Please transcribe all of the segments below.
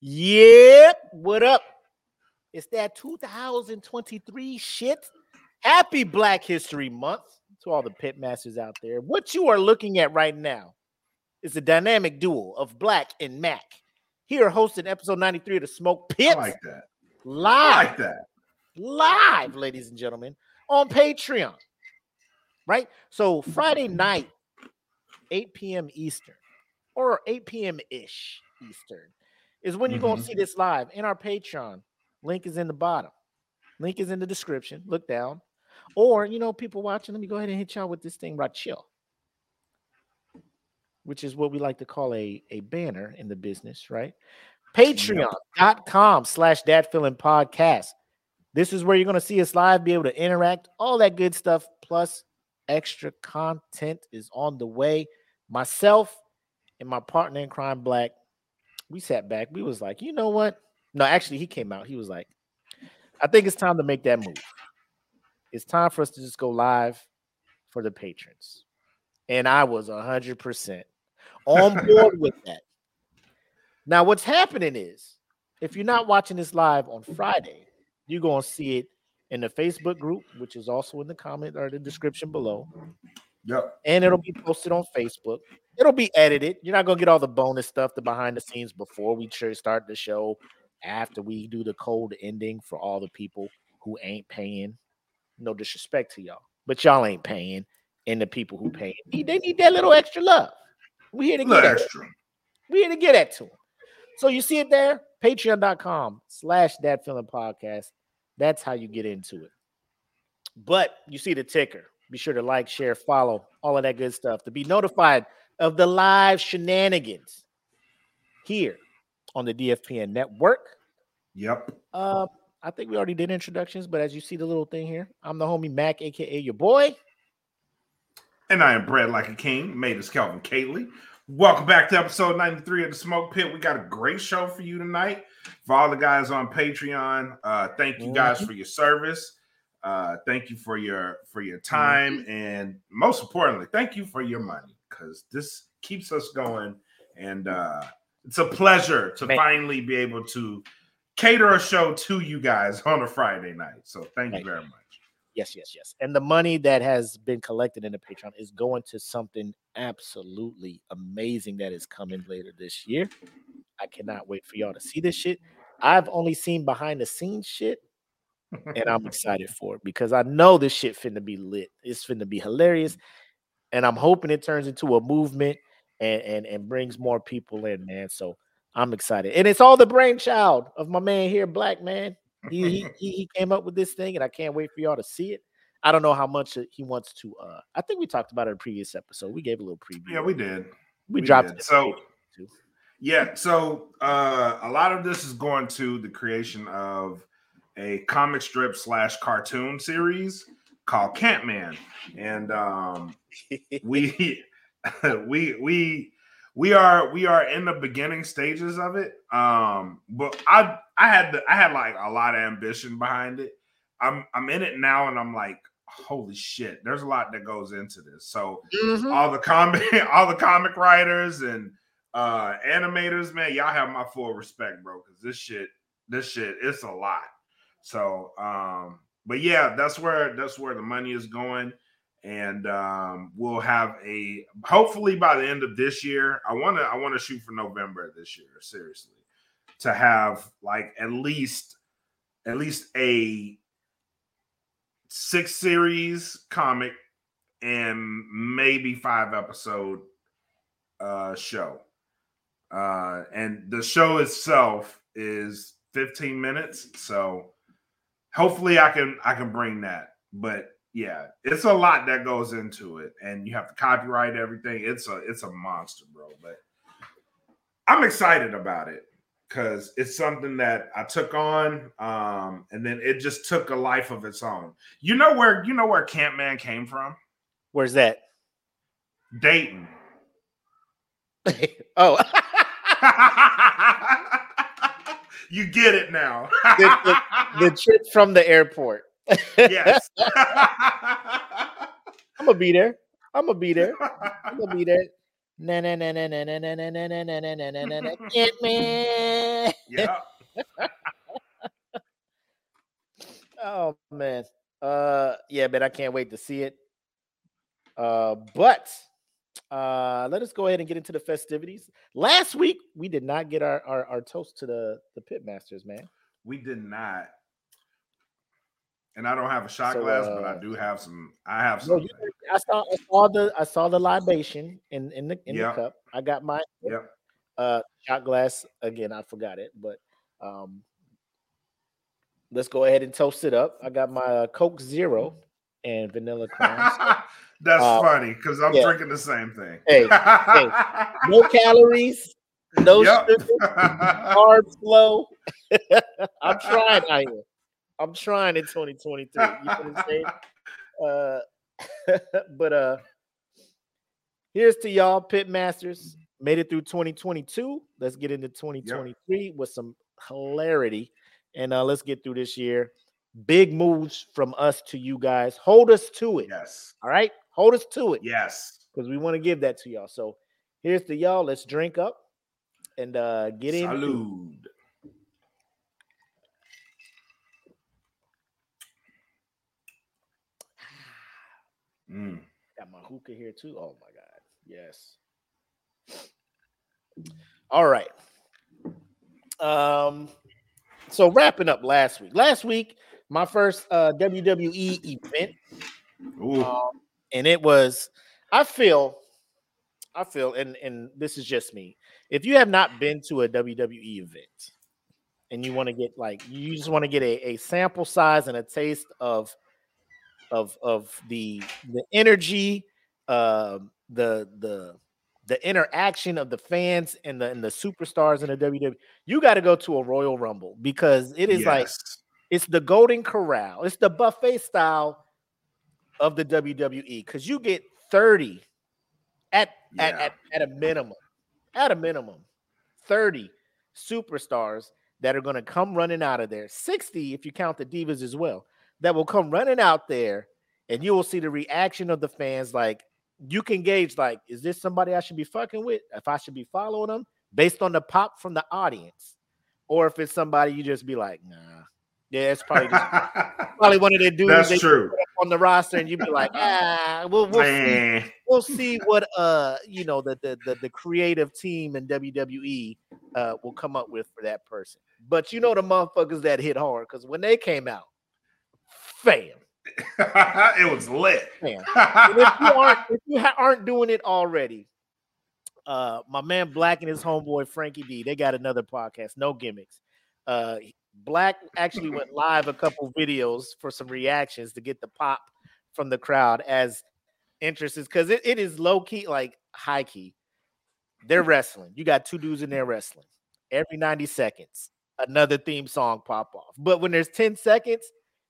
Yep. What up? It's that 2023 shit. Happy Black History Month to all the pit masters out there. What you are looking at right now is the dynamic duo of Black and Mac. Here hosting episode 93 of the Smoke Pit. Like that. Live. I like that. Live, ladies and gentlemen, on Patreon. Right? So Friday night, 8 p.m. Eastern, or 8 p.m. ish Eastern is when you're going to Mhm. see this live in our Patreon. Link is in the bottom. Link is in the description. Look down. Or, you know, people watching, let me go ahead and hit y'all with this thing right chill, which is what we like to call a, a banner in the business, right? Patreon.com slash that feeling podcast. This is where you're going to see us live, be able to interact, all that good stuff, plus extra content is on the way. Myself and my partner in crime, Black, we sat back. We was like, you know what? No, actually, he came out. He was like, I think it's time to make that move. It's time for us to just go live for the patrons. And I was 100% on board with that. Now, what's happening is if you're not watching this live on Friday, you're going to see it in the Facebook group, which is also in the comment or the description below Yep. and it'll be posted on Facebook. It'll be edited. You're not gonna get all the bonus stuff, the behind the scenes before we start the show. After we do the cold ending for all the people who ain't paying. No disrespect to y'all, but y'all ain't paying, and the people who pay, they need that little extra love. We here to get extra. we here to get at to them. So you see it there, patreon.com slash that feeling podcast. That's how you get into it. But you see the ticker. Be sure to like, share, follow, all of that good stuff to be notified of the live shenanigans here on the DFPN network. Yep. Uh, I think we already did introductions, but as you see the little thing here, I'm the homie Mac, aka your boy. And I am bred like a king. Made us Calvin Catley. Welcome back to episode 93 of the Smoke Pit. We got a great show for you tonight. For all the guys on Patreon, uh, thank you guys for your service. Uh, thank you for your for your time, and most importantly, thank you for your money because this keeps us going. And uh, it's a pleasure to Man. finally be able to cater a show to you guys on a Friday night. So thank Man. you very much. Yes, yes, yes. And the money that has been collected in the Patreon is going to something absolutely amazing that is coming later this year. I cannot wait for y'all to see this shit. I've only seen behind the scenes shit, and I'm excited for it because I know this shit finna be lit. It's finna be hilarious, and I'm hoping it turns into a movement and and and brings more people in, man. So I'm excited, and it's all the brainchild of my man here, Black Man. He, he he came up with this thing, and I can't wait for y'all to see it. I don't know how much he wants to. uh I think we talked about it in a previous episode. We gave a little preview. Yeah, we did. we, we dropped did. it. So-. Yeah, so uh, a lot of this is going to the creation of a comic strip slash cartoon series called Campman, and um, we we we we are we are in the beginning stages of it. Um, but I I had the, I had like a lot of ambition behind it. I'm I'm in it now, and I'm like, holy shit, there's a lot that goes into this. So Mhm. all the comic all the comic writers and uh animators man y'all have my full respect bro because this shit this shit it's a lot so um but yeah that's where that's where the money is going. And um we'll have a hopefully by the end of this year i want to i want to shoot for november this year seriously to have like at least at least a six series comic and maybe five episode uh show. Uh and the show itself is 15 minutes so hopefully i can i can bring that but yeah it's a lot that goes into it and you have to copyright everything it's a it's a monster bro but i'm excited about it because it's something that I took on, um, and then it just took a life of its own. You know where you know where Camp Man came from? Where's that? Dayton. oh, you get it now. the, the, the trip from the airport. yes. I'm gonna be there. I'm gonna be there. I'm gonna be there. Na na na na na na na na na na na na na na na Ant-Man. yeah. Oh man. Uh yeah, but I can't wait to see it. Uh but uh let us go ahead and get into the festivities. Last week we did not get our our, our toast to the the pit masters, man. We did not. And I don't have a shot So, glass, but I uh, do have some. I have No, some. you- I saw I saw the I saw the libation in in the in Yeah. the cup. I got my Yep. uh shot glass again. I forgot it, but um let's go ahead and toast it up. I got my uh, Coke Zero and vanilla crowns. That's Uh, funny because I'm yeah. drinking the same thing. Hey, no calories, no Yep. sugar, carbs low. I'm trying out here. I'm trying in 2023. You know what I'm saying? Uh, but uh, here's to y'all, pit masters. Made it through 2022. Let's get into 2023 with some hilarity, and uh, let's get through this year. Big moves from us to you guys. Hold us to it. yes. All right, hold us to it Yes. because we want to give that to y'all. So here's to y'all. Let's drink up and uh get in. Salud. Mm. Got my hookah here too. Oh my god. Yes. All right. Um so wrapping up last week. Last week, my first uh WWE event. Ooh. Um, and it was I feel I feel and and this is just me. If you have not been to a WWE event and you want to get like you just want to get a, a sample size and a taste of of of the the energy uh the the the interaction of the fans and the and the superstars in the WWE you got to go to a Royal Rumble because it is like it's the Golden Corral. It's the buffet style of the WWE because you get 30 at, at, Yeah. at, at a minimum, at a minimum, 30 superstars that are going to come running out of there. 60 if you count the divas as well, that will come running out there and you will see the reaction of the fans. Like you can gauge, like, is this somebody I should be fucking with? If I should be following them based on the pop from the audience, or if it's somebody you just be like, nah. Yeah, it's probably just probably one of the dudes That's true. On the roster, and you'd be like, ah, we'll we'll see, we'll see what uh you know the the the, the creative team in WWE uh will come up with for that person. But you know the motherfuckers that hit hard because when they came out, fam, it was lit. fam. And if you aren't if you ha- aren't doing it already, uh, my man Black and his homeboy Frankie D, they got another podcast, no gimmicks. Uh, Black actually went live a couple videos for some reactions to get the pop from the crowd as interest is because it, it is low key, like high key. They're wrestling. You got two dudes in there wrestling every 90 seconds. Another theme song pop off. But when there's 10 seconds,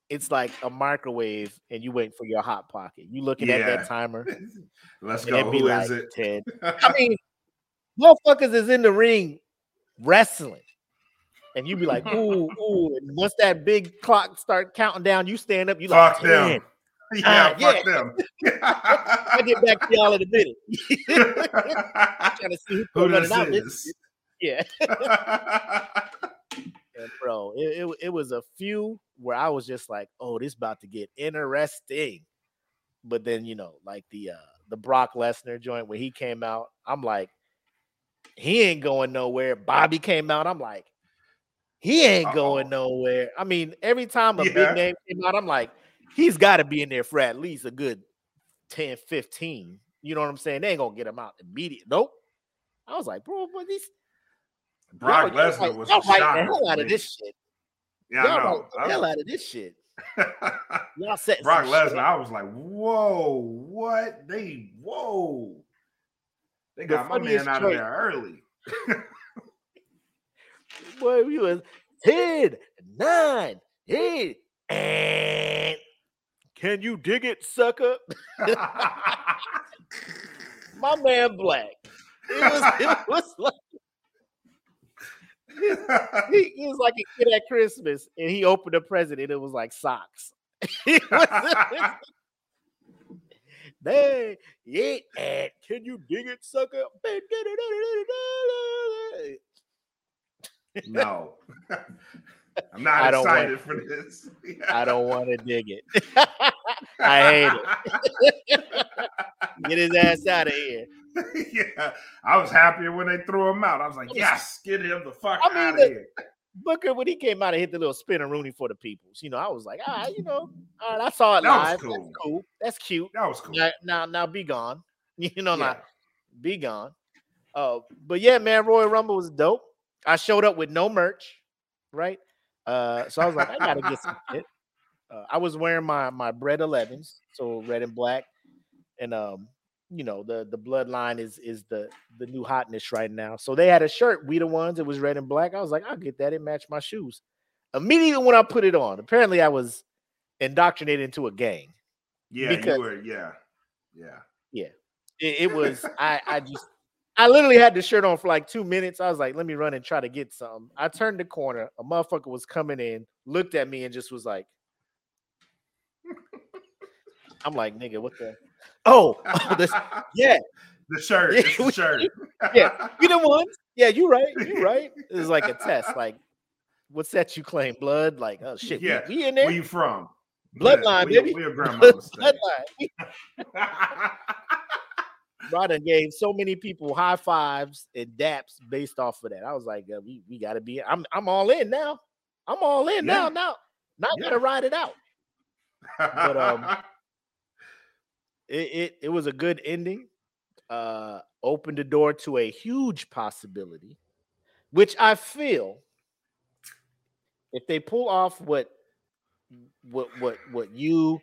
it's like a microwave and you waiting for your hot pocket. You looking at that timer. Let's go. Who like is it? 10. I mean, motherfuckers is in the ring wrestling. And you be like, ooh, ooh. And once that big clock start counting down, you stand up, you like, Fuck them. yeah, Ah, fuck them. I'll get back to y'all in a minute. Trying to see who's Who running this out. This- is? Yeah. Yeah, bro. It, it, it was a few where I was just like, oh, this about to get interesting. But then, you know, like the uh the Brock Lesnar joint when he came out, I'm like, he ain't going nowhere. Bobby came out, I'm like, he ain't going nowhere. I mean, every time a Yeah. big name came out, I'm like, he's got to be in there for at least a good 10, 15. You know what I'm saying? They ain't gonna get him out immediate. Nope. I was like, bro, but these Brock Lesnar was y'all shocker the hell out of this shit. Yeah, y'all I know. writing the hell out of this shit. Y'all set Brock Lesnar, I was like, whoa, what? They, whoa. They The got my man out of there early. boy, we was 10, 9, 8, and can you dig it, sucker? My man Black. It was, it was like he, he was like a kid at Christmas, and he opened a present, and it was like socks. Hey, yeah, and can you dig it, sucker? No. I'm not I excited for this. I don't want to dig it. I hate it. Get his ass out of here. yeah, I was happier when they threw him out. I was like, yes, get him the fuck I mean, out of here. Booker, when he came out and hit the little Spinaroonie for the peoples, you know, I was like, ah, you know, all right, I saw it That was live. cool. That's cool. That's cute. That was cool. Now, now, now, be gone. You know, Yeah. now, be gone. Uh, but yeah, man, Royal Rumble was dope. I showed up with no merch, right? Uh, so I was like, I gotta get some shit. Uh, I was wearing my my bred 11s, so red and black, and um, you know, the the bloodline is is the the new hotness right now. So they had a shirt, we the ones. It was red and black. I was like, I'll get that. It matched my shoes. Immediately when I put it on, apparently I was indoctrinated into a gang. Yeah, because- you were. Yeah, yeah. It, it was I I just I literally had the shirt on for like two minutes. I was like, let me run and try to get some. I turned the corner, a motherfucker was coming in, looked at me, and just was like, I'm like, nigga, what the oh, oh this yeah, the shirt. Yeah, It's the shirt. yeah, you the ones. Yeah, you right, you right. It was like a test, like what's that you claim? Blood? Like, oh shit, Yeah, we, we in Where you from? Bloodline, where, your- baby. Where your grandmama stay? Bloodline. Bro, done gave so many people high fives and daps based off of that. I was like, uh, we we gotta be. I'm I'm all in now. I'm all in now. Yeah. Now, now I Yeah. gotta ride it out. But, um, It, it it was a good ending. Uh, opened the door to a huge possibility, which I feel if they pull off what what what what you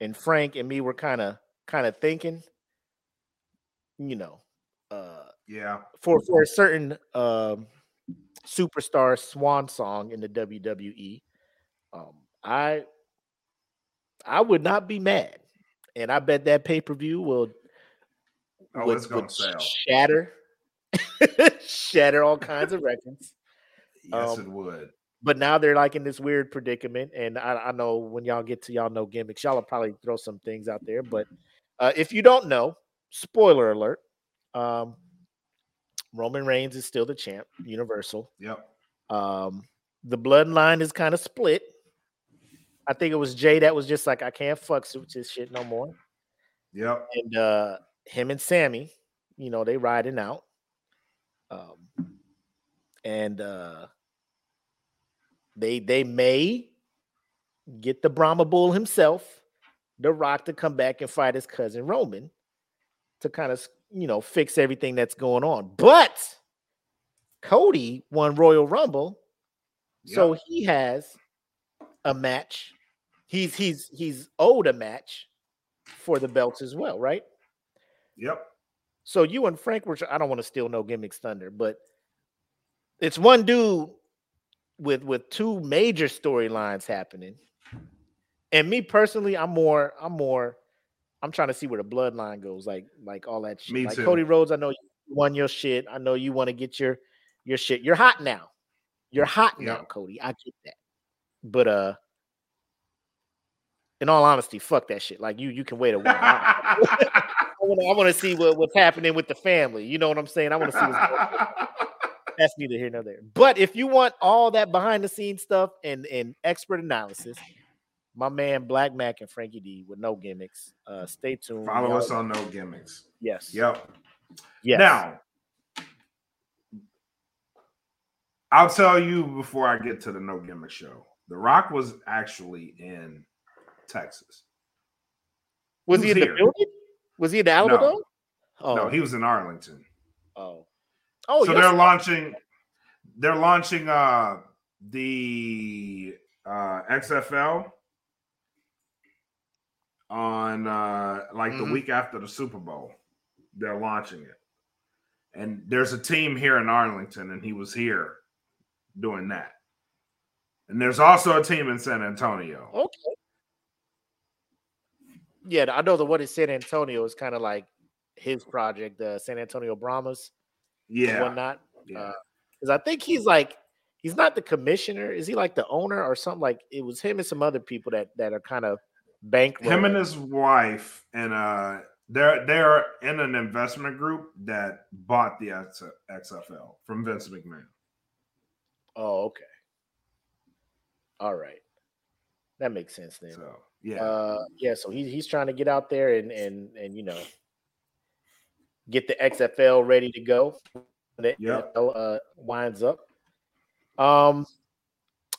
and Frank and me were kind of kind of thinking, you know, uh, yeah, for for a certain um, superstar swan song in the WWE, um, I I would not be mad, and I bet that pay per view will Oh, would- would sell. shatter shatter all kinds of records. yes, um, it would. But now they're like in this weird predicament, and I, I know when y'all get to y'all know gimmicks, y'all will probably throw some things out there. But uh, if you don't know, spoiler alert, um, Roman Reigns is still the champ, Universal. Yep. Um, the bloodline is kind of split. I think it was Jey that was just like, I can't fuck with this shit no more. Yep. And uh, him and Sammy, you know, they riding out. Um, and uh, they they may get the Brahma Bull himself, The Rock, to come back and fight his cousin Roman to kind of you know fix everything that's going on. But Cody won Royal Rumble, so Yep. he has a match. He's he's he's owed a match for the belts as well, right? Yep. So you and Frank were. I don't want to steal no gimmicks thunder, but it's one dude with with two major storylines happening. And me personally, I'm more. I'm more. I'm trying to see where the bloodline goes, like like all that shit. Me like too. Cody Rhodes, I know you won your shit. I know you want to get your your shit. You're hot now. You're hot now, Yeah. Cody. I get that. But uh, in all honesty, fuck that shit. Like you, you can wait a while. I, I want to see what, what's happening with the family. You know what I'm saying? I want to see what's going on. That's neither here nor there. But if you want all that behind the scenes stuff and, and expert analysis, my man Black Mac and Frankie D with no gimmicks. Uh, stay tuned. Follow Y'all- us on no gimmicks. Yes. Yep. Yes. Now, I'll tell you before I get to the no gimmick show. The Rock was actually in Texas. was he he in was the building? Was he in the Alabama? Oh, No, he was in Arlington. oh, oh. so yes. they're launching they're launching uh the uh XFL on uh like Mhm. the week after the Super Bowl. They're launching it. And there's a team here in Arlington and he was here doing that. And there's also a team in San Antonio. Okay. Yeah, I know the one in San Antonio is kind of like his project, the San Antonio Brahmas, Yeah. whatnot. yeah. Because I think he's like he's not the commissioner. Is he like the owner or something? Like it was him and some other people that that are kind of bank. him and his wife and uh they're they're in an investment group that bought the X- XFL from Vince McMahon. Oh, okay. All right, that makes sense then. So yeah. Uh, yeah, so he's he's trying to get out there and and and you know get the XFL ready to go. The Yep. NFL uh, winds up. Um,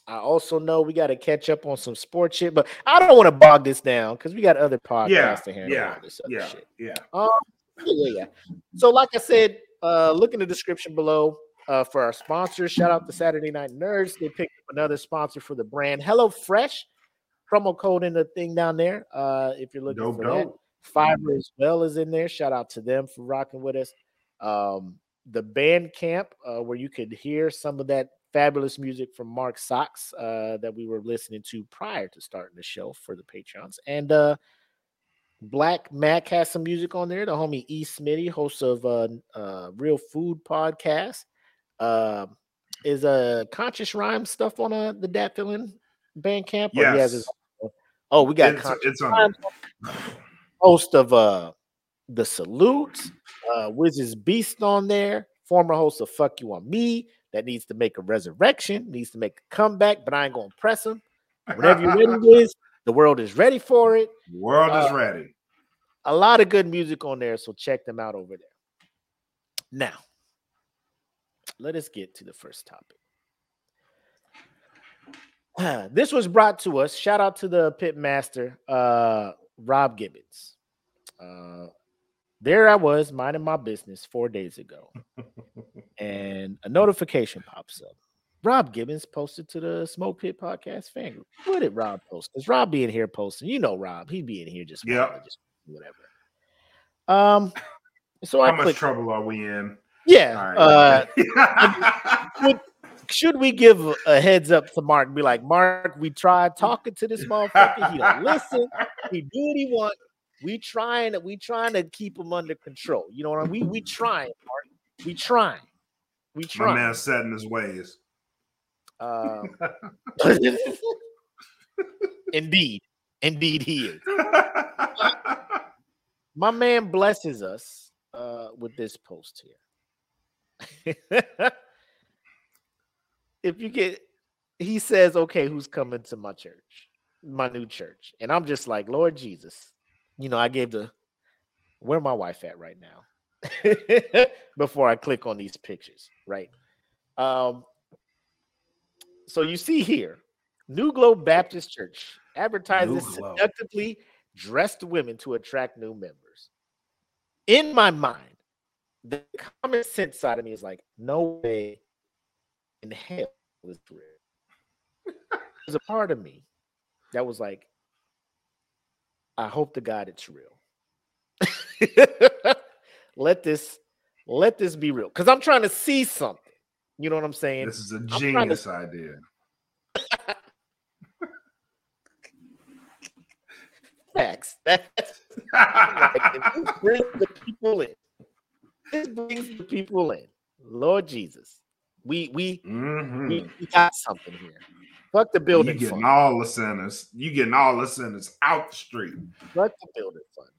I also know we got to catch up on some sports shit, but I don't want to bog this down because we got other podcasts yeah, to handle yeah, all this other yeah, shit. yeah. Um, yeah, yeah. So, like I said, uh, look in the description below uh, for our sponsors. Shout out to Saturday Night Nerds. They picked up another sponsor for the brand. Hello Fresh. Promo code in the thing down there. Uh, if you're looking Dope, for that. Fiverr as well is in there. Shout out to them for rocking with us. Um, the band camp, uh, where you could hear some of that fabulous music from Mark Socks uh, that we were listening to prior to starting the show for the Patreons. And uh, Black Mac has some music on there. The homie E. Smitty, host of uh, uh, Real Food Podcast, uh, is a uh, conscious rhyme stuff on the Villain Bandcamp. Or he has Yes. his Oh, we got It's, conscious it's on host of uh the salutes, uh Wiz's Beast on there, former host of Fuck You on Me, that needs to make a resurrection, needs to make a comeback, but I ain't gonna press him. Whenever you're ready, Wiz, the world is ready for it. World is Uh, ready. A lot of good music on there, so check them out over there. Now, let us get to the first topic. This was brought to us. Shout out to the pit master, uh, Rob Gibbons. Uh, there I was minding my business four days ago, and a notification pops up. Rob Gibbons posted to the Smoke Pit Podcast fan group. What did Rob post? Because Rob being here posting, you know Rob, he'd be in here just whatever, just whatever. Um, so I How much clicked. trouble are we in? Yeah, All uh, right. would, should we give a- a heads up to Mark? Be like, Mark, we tried talking to this motherfucker. He don't listen. He do what he want. We trying to we trying to keep them under control. You know what I mean? We we trying, Mark. We trying. We trying. My man set in his ways. Um, indeed, indeed, he is. My man blesses us uh, with this post here. if you get, he says, "Okay, who's coming to my church, my new church?" And I'm just like, Lord Jesus, you know, I gave the where my wife at right now before I click on these pictures, right? Um, so you see here, New Glow Baptist Church advertises seductively dressed women to attract new members. In my mind, the common sense side of me is like, no way in hell is real. There's a part of me that was like, I hope to God it's real. let this let this be real. Because I'm trying to see something. You know what I'm saying? this is a trying to- genius idea. Facts. That's like, this brings the people in. This brings the people in. Lord Jesus. We we Mhm. we, we got something here. Fuck the building. You getting fund. all the sinners. You getting all the sinners out the street. Fuck the building fund.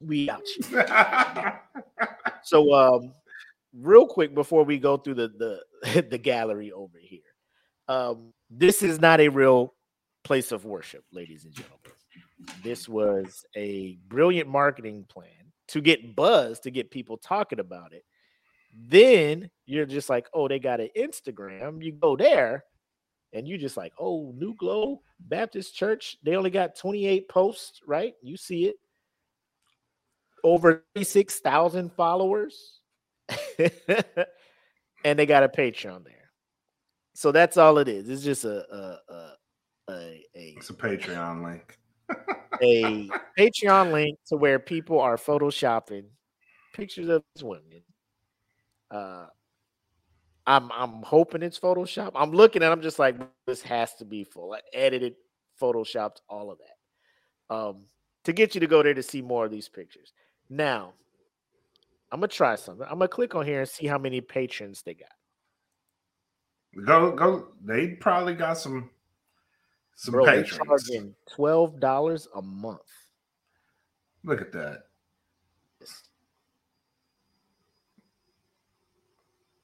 We out. So um real quick before we go through the the, the gallery over here. Um this is not a real place of worship, ladies and gentlemen. This was a brilliant marketing plan to get buzz, to get people talking about it. Then you're just like, oh, they got an Instagram. You go there and you just like, oh, New Glow Baptist Church. They only got 28 posts, right? You see it. Over 36,000 followers. and they got a Patreon there. So that's all it is. It's just a a a a, a, it's a Patreon link. a Patreon link to where people are photoshopping pictures of these women, uh, I'm I'm hoping it's Photoshop. I'm looking and I'm just like, this has to be full. I edited, photoshopped all of that. Um, to get you to go there to see more of these pictures. Now, I'm gonna try something. I'm gonna click on here and see how many patrons they got. Go go. They probably got some some Bro, patrons. charging twelve dollars a month. Look at that.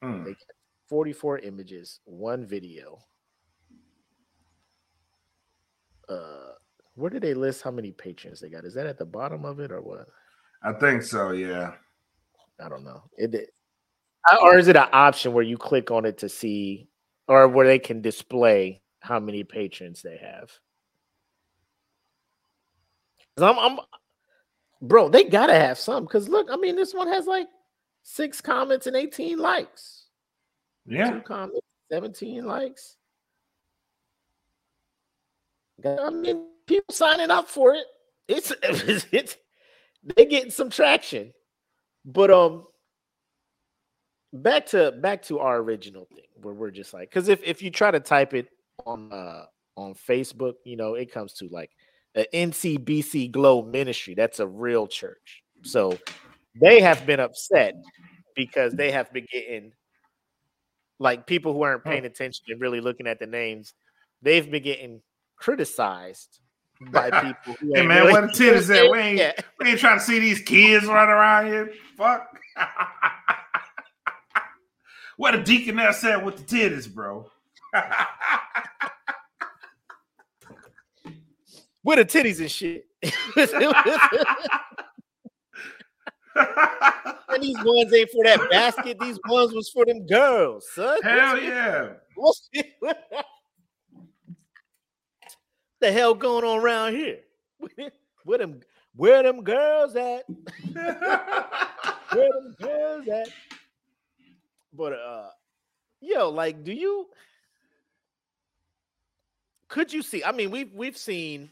Mm. They got 44 images, one video. Uh, where did they list how many patrons they got? Is that at the bottom of it or what? I think so. Yeah. I don't know. It, it- or is it an option where you click on it to see, or where they can display how many patrons they have? I'm, I'm, bro, they gotta have some. Cause look, I mean, this one has like six comments and 18 likes. Yeah. Two comments, 17 likes. I mean, people signing up for it. It's it's they getting some traction. But um back to back to our original thing where we're just like because if if you try to type it on uh on Facebook, you know, it comes to like the NCBC Glow Ministry. That's a real church. So they have been upset because they have been getting like people who aren't paying attention and really looking at the names, they've been getting criticized by people. Who Hey man, really- where the titties at? We ain't, Yeah. we ain't trying to see these kids running around here. Fuck. Where the deaconess at with the titties, bro? with the titties and shit. And these ones ain't for that basket. These ones was for them girls, son. Hell yeah. What's what the hell going on around here? Where them where them girls at? Where them girls at? But uh yo, like, do you could you see? I mean, we've we've seen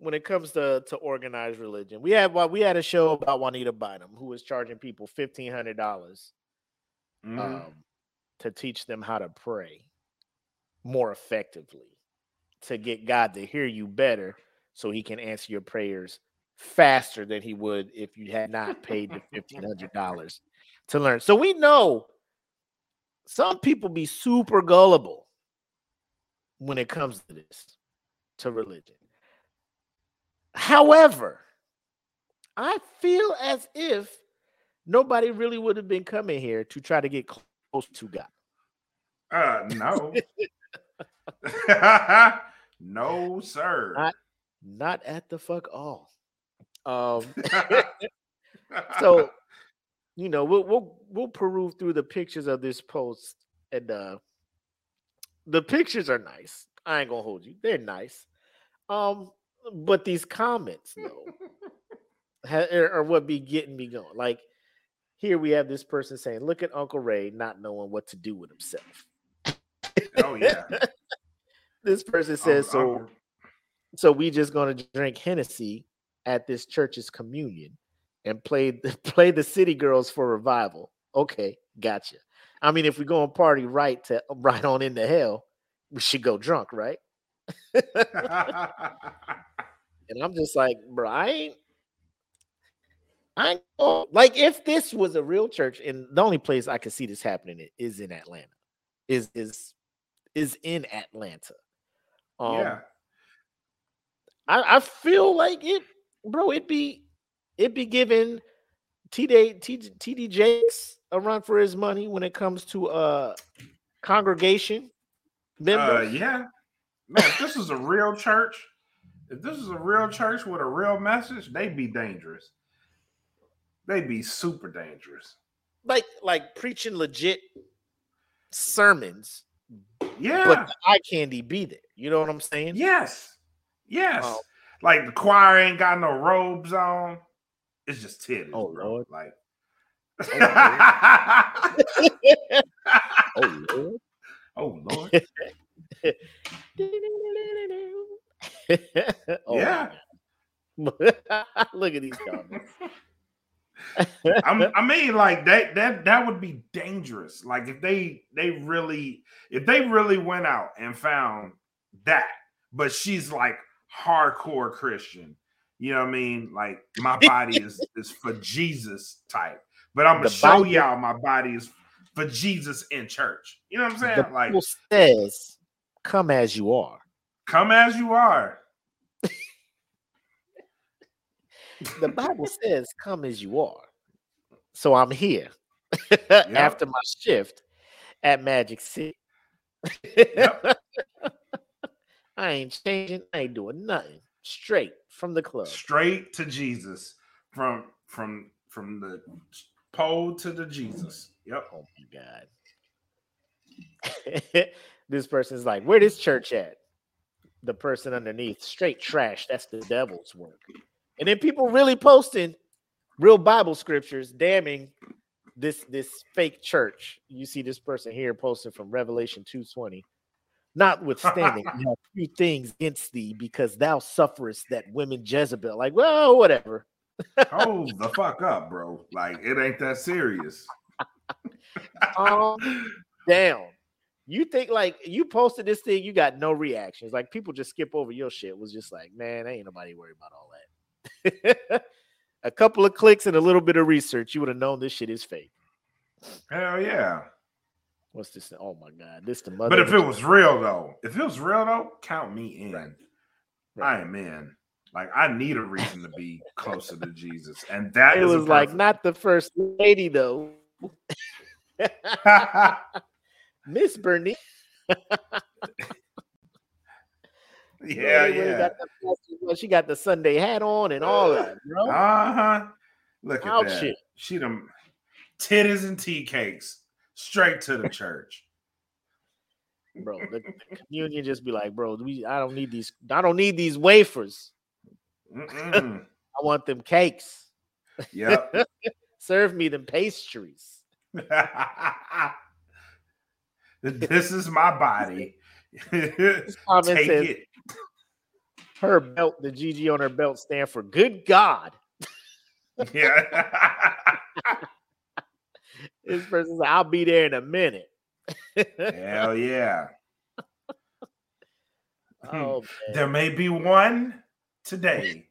when it comes to to organized religion. We had well, we had a show about Juanita Bynum who was charging people fifteen hundred dollars Mhm. um, to teach them how to pray more effectively, to get God to hear you better, so He can answer your prayers faster than He would if you had not paid the fifteen hundred dollars to learn. So we know some people be super gullible when it comes to this, to religion. However, I feel as if nobody really would have been coming here to try to get close to God. Uh, no. no, sir. I- Not at the fuck all. Um, so you know, we'll we'll we'll peruse through the pictures of this post, and uh the pictures are nice. I ain't gonna hold you; they're nice. Um, but these comments, though, ha- er, are, what be getting me going. Like here, we have this person saying, "Look at Uncle Ray not knowing what to do with himself." oh yeah. This person says, Uncle- "So." Uncle- so we just gonna drink Hennessy at this church's communion and play the play the city girls for revival. Okay, gotcha. I mean, if we go and party right to right on into hell, we should go drunk, right? And I'm just like, bro, I ain't I ain't going- like if this was a real church, and the only place I could see this happening is in Atlanta. Is is is in Atlanta. Um, yeah. I, I feel like it, bro. It'd be it'd be giving TD T- TD Jakes a run for his money when it comes to uh congregation Uh, yeah. Man, if this is a real church, if this is a real church with a real message, they'd be dangerous. They'd be super dangerous. Like like preaching legit sermons, Yeah. but the eye candy be there. You know what I'm saying? yes. Yes. Oh. Like the choir ain't got no robes on. It's just titties. Oh, bro. Lord. Like Oh Lord. oh Lord. oh, Oh, yeah. Look at these comments. I'm, mean, like that that that would be dangerous. Like if they they really if they really went out and found that, but she's like hardcore Christian. You know what I mean? Like my body is is for Jesus type, but I'm gonna The show Bible- y'all my body is for Jesus in church. You know what I'm saying? The like says, "Come as you are." Come as you are. The Bible says, "Come as you are." So I'm here after my shift at Magic City. I ain't changing. I ain't doing nothing. Straight from the club. Straight to Jesus from from from the pole to the Jesus. Yep. Oh my god. this person's like, where this church at? The person underneath, straight trash. That's the devil's work. And then people really posting real Bible scriptures damning this this fake church. You see this person here posting from Revelation 2:20. Notwithstanding, we have few things against thee because thou sufferest that women Jezebel. Like, well, whatever. Hold the fuck up, bro. Like it ain't that serious. Um, Calm down. You think like you posted this thing, you got no reactions. Like people just skip over your shit. Was just like, man, ain't nobody worried about all that. a couple of clicks and a little bit of research, you would have known this shit is fake. Hell yeah. What's this? Oh my god, this the mother. But if it was real though, if it was real though, count me in. Right. I am in. Like I need a reason to be closer to Jesus, and that it is was like not the first lady though. Miss Bernie. yeah, really yeah. got she got the Sunday hat on and all that, bro. Uh huh. Look at that. She them titties and tea cakes straight to the church. bro. The, the communion just be like, bro, we I don't need these, I don't need these wafers. I want them cakes. yep. Serve me them pastries. This is my body. Take says- it. Her belt, the GG on her belt stand for good God. Yeah. This person's like, I'll be there in a minute. Hell yeah. oh. Hmm. There may be one today.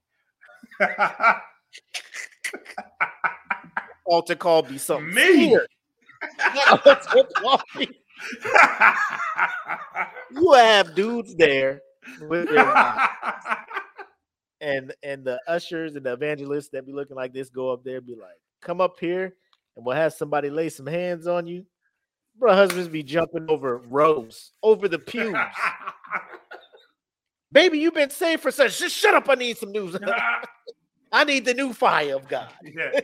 Altar call be something. Me. Altar call be- you have dudes there with their and and the ushers and the evangelists that be looking like this go up there be like, come up here and we'll have somebody lay some hands on you. Bro, husbands be jumping over rows, over the pews. Baby, you've been saved for such. Just shut up. I need some news. I need the new fire of God. Yeah.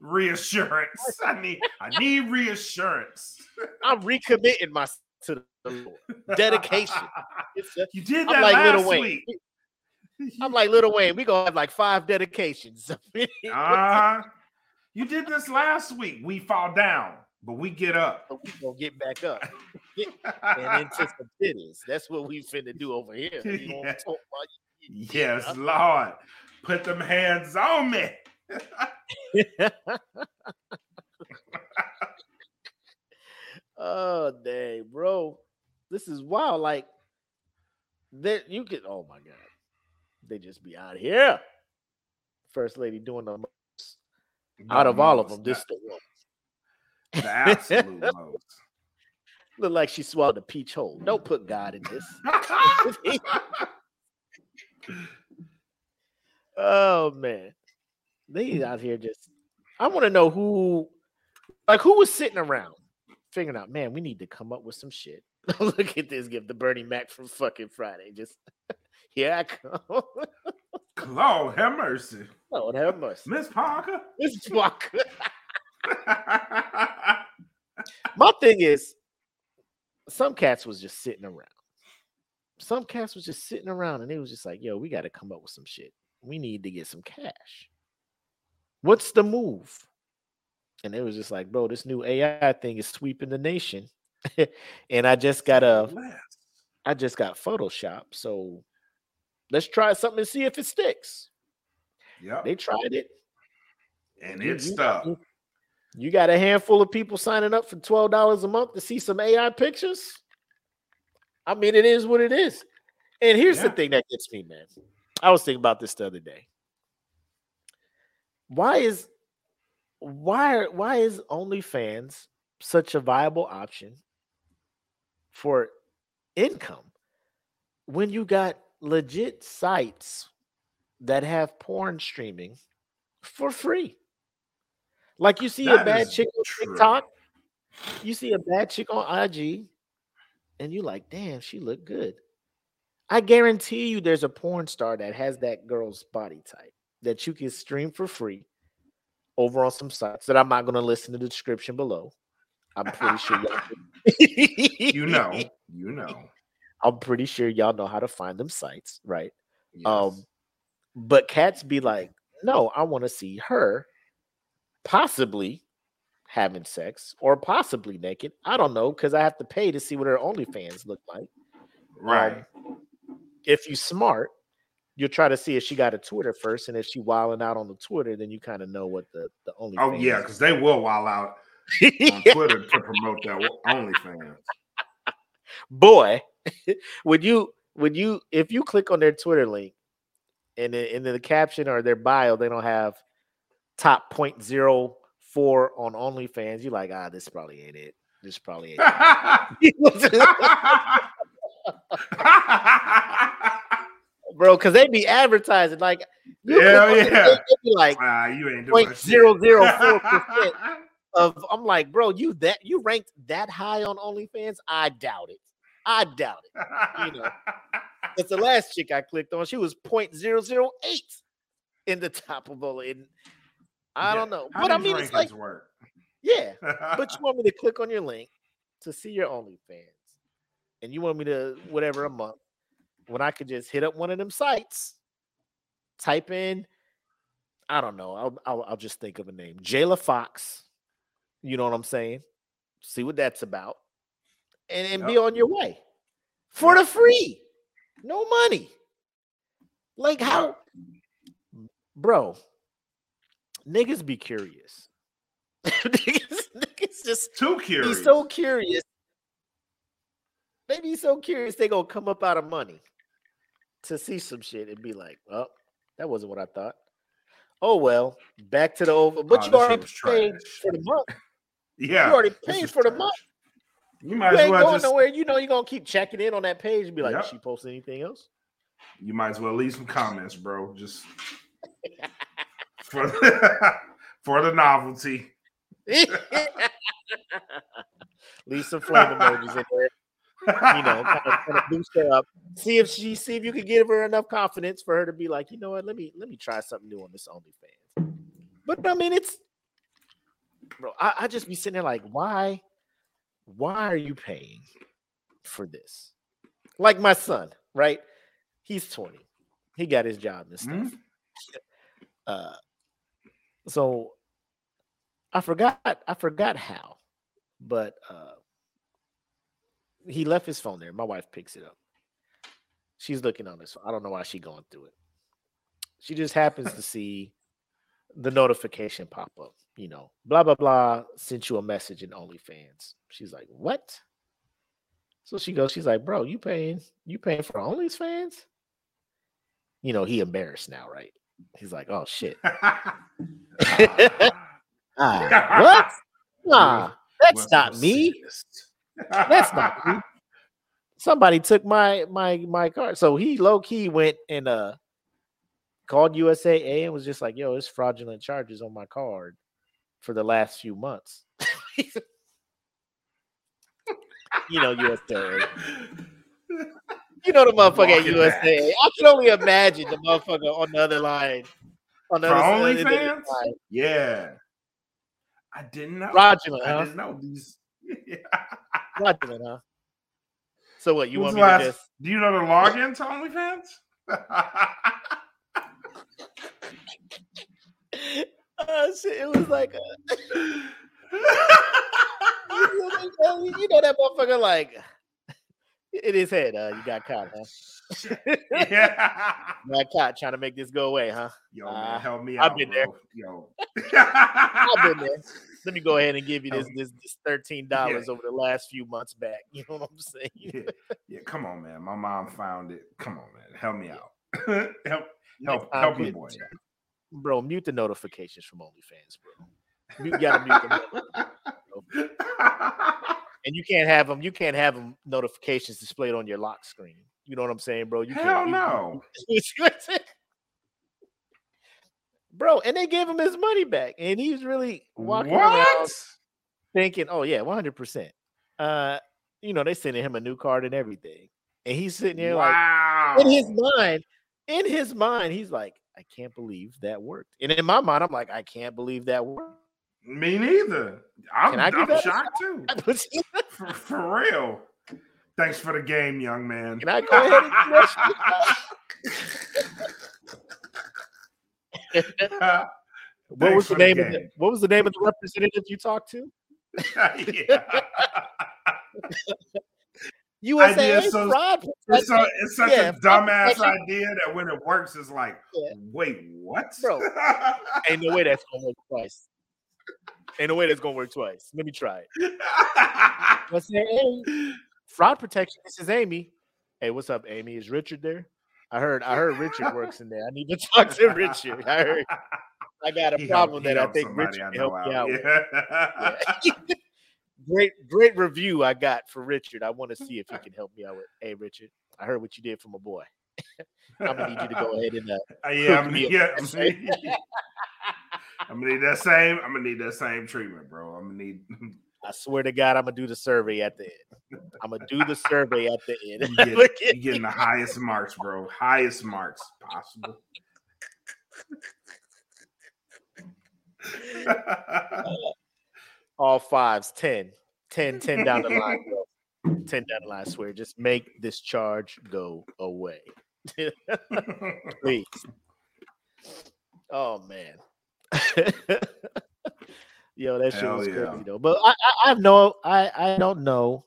Reassurance. I need I need reassurance. I'm recommitting myself to the Lord. Dedication. A- You did I'm that like last Lil Wayne. week. I'm like Lil Wayne. We gonna have like five dedications. Uh-huh. You did this last week. We fall down, but we get up. But we gonna get back up and into some titties. That's what we finna do over here. Yeah. yes, Lord. Put them hands on me. oh dang, bro. This is wild. Like that you could oh my god. They just be out here. First lady doing the most out of all of them. This the one. the, the absolute most. Look like she swallowed a peach whole. Don't put God in this. Oh man, they out here just. I want to know who, like, who was sitting around figuring out, man, we need to come up with some shit. Look at this gift, the Bernie Mac from fucking Friday. Just here I come. Lord have mercy. Lord have mercy. Miss Parker. Miss is Walker. My thing is, some cats was just sitting around. Some cats was just sitting around and they was just like, yo, we got to come up with some shit. We need to get some cash. What's the move? And it was just like, bro, this new AI thing is sweeping the nation. and I just got a I just got Photoshop. So let's try something and see if it sticks. Yeah, They tried it. and it you- stuck. you- You got a handful of people signing up for twelve dollars a month to see some AI pictures. I mean, it is what it is. And here's the thing that gets me, man. I was thinking about this the other day. Why is why are- why is OnlyFans such a viable option for income when you got legit sites that have porn streaming for free? Like you see a bad chick on true. TikTok, you see a bad chick on IG, and you like, damn, she look good. I guarantee you there's a porn star that has that girl's body type that you can stream for free over on some sites that I'm not going to listen to the description below. I'm pretty sure y'all You know, you know. I'm pretty sure y'all know how to find them sites, right? Yes. Um, but cats be like, no, I want to see her possibly having sex or possibly naked. I don't know because I have to pay to see what her OnlyFans look like. right. um, If you smart, you'll try to see if she got a Twitter first, and if she wilding out on the Twitter, then you kind of know what the the OnlyFans. oh yeah, because they will wild out on. Twitter to promote their OnlyFans. boy would you when you if you click on their twitter link and in, the caption or their bio they don't have top 0.04 on onlyfans you're like ah this probably ain't it this probably ain't it. bro because they be advertising like you click Hell on it, yeah. be like you ain't doing zero zero four percent. of i'm like bro you that you ranked that high on onlyfans i doubt it i doubt it you know. That's the last chick I clicked on. She was 0.008 in the top of all. And I Yeah, don't know. how But I mean, it's like, work. yeah. But you want me to click on your link to see your OnlyFans. And you want me to whatever a month when I could just hit up one of them sites, type in, I don't know. I'll I'll, I'll just think of a name. Jayla Fox. You know what I'm saying? See what that's about. And, and be on your way for the free. No money. Like how bro, niggas be curious. niggas, niggas just Too curious. be so curious. They be so curious they gonna come up out of money to see some shit and be like, "Oh, that wasn't what I thought." Oh well, back to the over. But Oh, you already paid trash. for the month. yeah. you already paid for the month. You might You as ain't well going just nowhere. You know you're gonna keep checking in on that page and be like, Yep. She post anything else?" you might as well leave some comments, bro. Just for the, for the novelty. Leave some flame emojis in there. You know, kind of, kind of boost her up. See if she see if you can give her enough confidence for her to be like, you know what, let me let me try something new on this OnlyFans. But I mean, it's bro. I, I just be sitting there like, why, why are you paying for this? Like my son, right? He's 20. He got his job and stuff. Mhm. Uh, so I forgot. I forgot how, but uh, he left his phone there. My wife picks it up. She's looking on this. I don't know why she's going through it. She just happens to see the notification pop up. You know, blah blah blah. Sent you a message in OnlyFans. She's like, what? So she goes. She's like, bro, you paying? You paying for OnlyFans? You know, he embarrassed now, right? He's like, oh shit. Ah, what? Nah, that's not me. That's not me. Somebody took my my my card. So he low key went and uh called USAA and was just like, yo, it's fraudulent charges on my card for the last few months. you know, USAA. You know the motherfucker at. USAA. I can only imagine the motherfucker on the other line. On the For other side line. Yeah. I didn't know. Fraudulent, I huh? didn't know these. Yeah. Fraudulent, huh? So what? You When's want me the to just Do you know the login to OnlyFans? Oh shit! It was like a, you know that motherfucker like in his head. Uh, you got caught, huh? yeah. Mad caught trying to make this go away, huh? Yo, man, Uh, help me I've out, been bro. there. Yo. I've been there. Let me go ahead and give you this oh. this, this thirteen dollars Yeah. over the last few months back. You know what I'm saying? yeah, yeah, come on, man. My mom found it. Come on, man. Help me out. help, help, time, help me, boy. Bro, mute the notifications from OnlyFans, bro. You gotta mute them. And you can't have them, you can't have them notifications displayed on your lock screen. You know what I'm saying, bro? You Hell can't no. you see what I'm saying? Bro, and they gave him his money back, and he's really walking around What? thinking, "Oh yeah, one hundred percent." Uh, you know, they sending him a new card and everything, and he's sitting there Wow. like, in his mind, in his mind, he's like, "I can't believe that worked," and in my mind, I'm like, "I can't believe that worked." Me neither. I'm, Can I give I'm shocked too. For, for real. Thanks for the game, young man. Can I go ahead and do that shit? what was the for the name of the. What was the name of the representative you talked to? USA so- fraud. It's, so, it's such Yeah, a dumbass idea that when it works, it's like, Yeah. wait, what? Bro. Ain't no way that's gonna work twice. Ain't no way that's gonna work twice. Let me try it. Say, hey, fraud protection. This is Amy. Hey, what's up, Amy? Is Richard there? I heard. I heard Richard works in there. I need to talk to Richard. I heard. I got a He problem helped- that I think Richard I can help me out. with. Yeah. Great, great review I got for Richard. I want to see if he can help me out with. Hey, Richard, I heard what you did for my boy. I'm gonna need you to go ahead and uh, Uh, yeah, I'm, yeah, I'm, gonna need, I'm gonna need that same. I'm gonna need that same treatment, bro. I'm gonna need. I swear to God, I'm gonna do the survey at the end. I'm gonna do the survey at the end. You get, Look at you getting the highest marks, bro. Highest marks possible. all fives, 10, 10, 10 down the line, bro. 10 down the line. I swear, just make this charge go away. Please. Oh man. Yo, that shit Hell was yeah. crazy though. But I, I, I know I, I don't know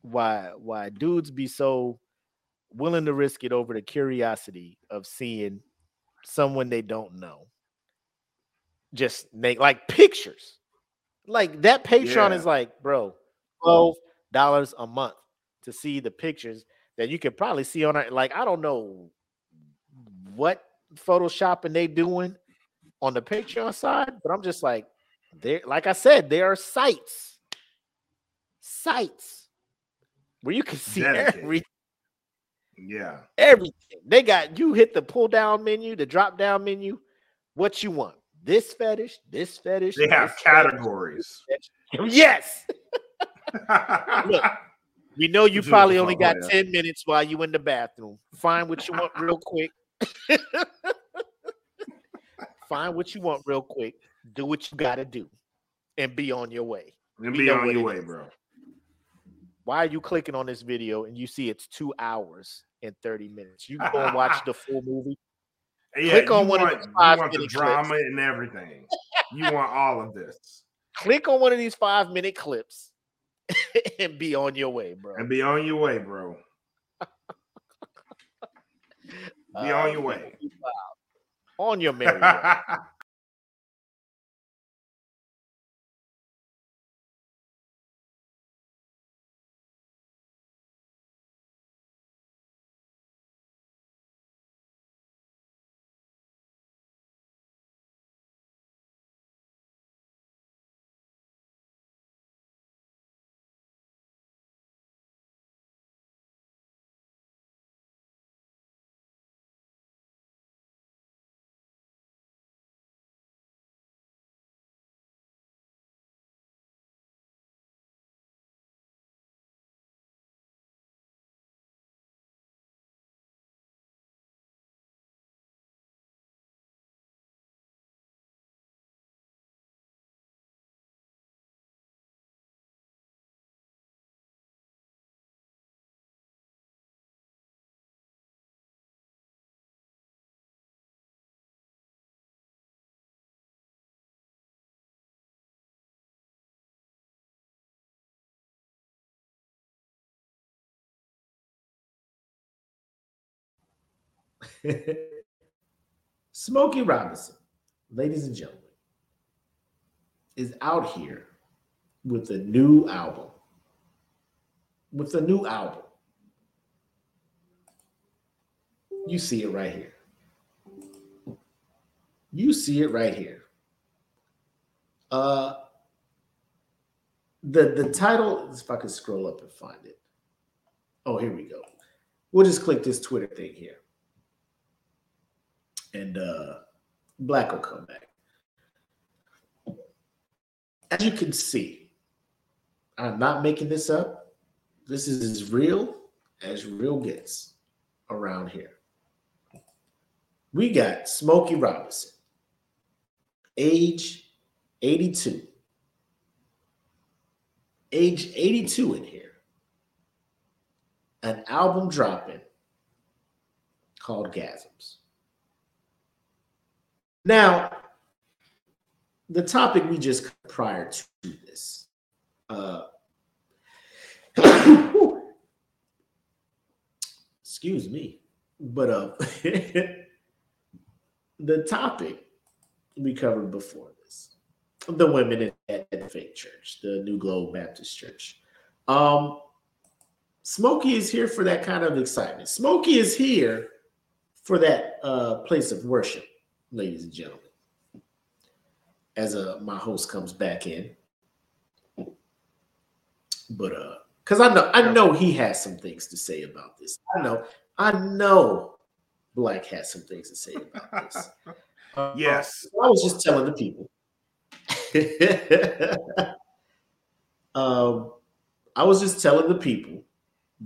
why why dudes be so willing to risk it over the curiosity of seeing someone they don't know. Just make like pictures. Like that Patreon Yeah. is like, bro, twelve dollars a month to see the pictures that you could probably see on our like I don't know what photoshopping they doing on the Patreon side, but I'm just like, there, like I said, there are sites, sites where you can see Dedicated. every yeah. everything. They got you hit the pull down menu, the drop down menu. What you want? This fetish, this fetish. They have categories. fetish. Yes. Look, we know you probably only got yeah. 10 minutes while you in the bathroom. Find what you want real quick. Find what you want real quick. Do what you gotta do and be on your way. and We be on your way, is. bro. Why are you clicking on this video and you see it's two hours and 30 minutes? You go and watch the full movie. Yeah, Click on one of want, these you want the drama clips. and everything. You want all of this Click on one of these five minute clips and be on your way, bro. and be on your way, bro. Be on your Uh, way. On your merry way. Smokey Robinson, ladies and gentlemen, is out here with a new album. With a new album. You see it right here. You see it right here. Uh the the title, if I can scroll up and find it. Oh, here we go. We'll just click this Twitter thing here. And uh Black will come back. As you can see, I'm not making this up. This is as real as real gets around here. We got Smokey Robinson, age 82. Age 82 in here. An album dropping called Gasms. Now, the topic we just prior to this. Uh, excuse me, but uh, the topic we covered before this the women at, the Faith Church, the New Glow Baptist Church. Um, Smokey is here for that kind of excitement. Smokey is here for that uh, place of worship, ladies and gentlemen. As uh, my host comes back in, but uh, because I know I know he has some things to say about this. I know I know Black has some things to say about this. Uh, yes. I was just telling the people. um, I was just telling the people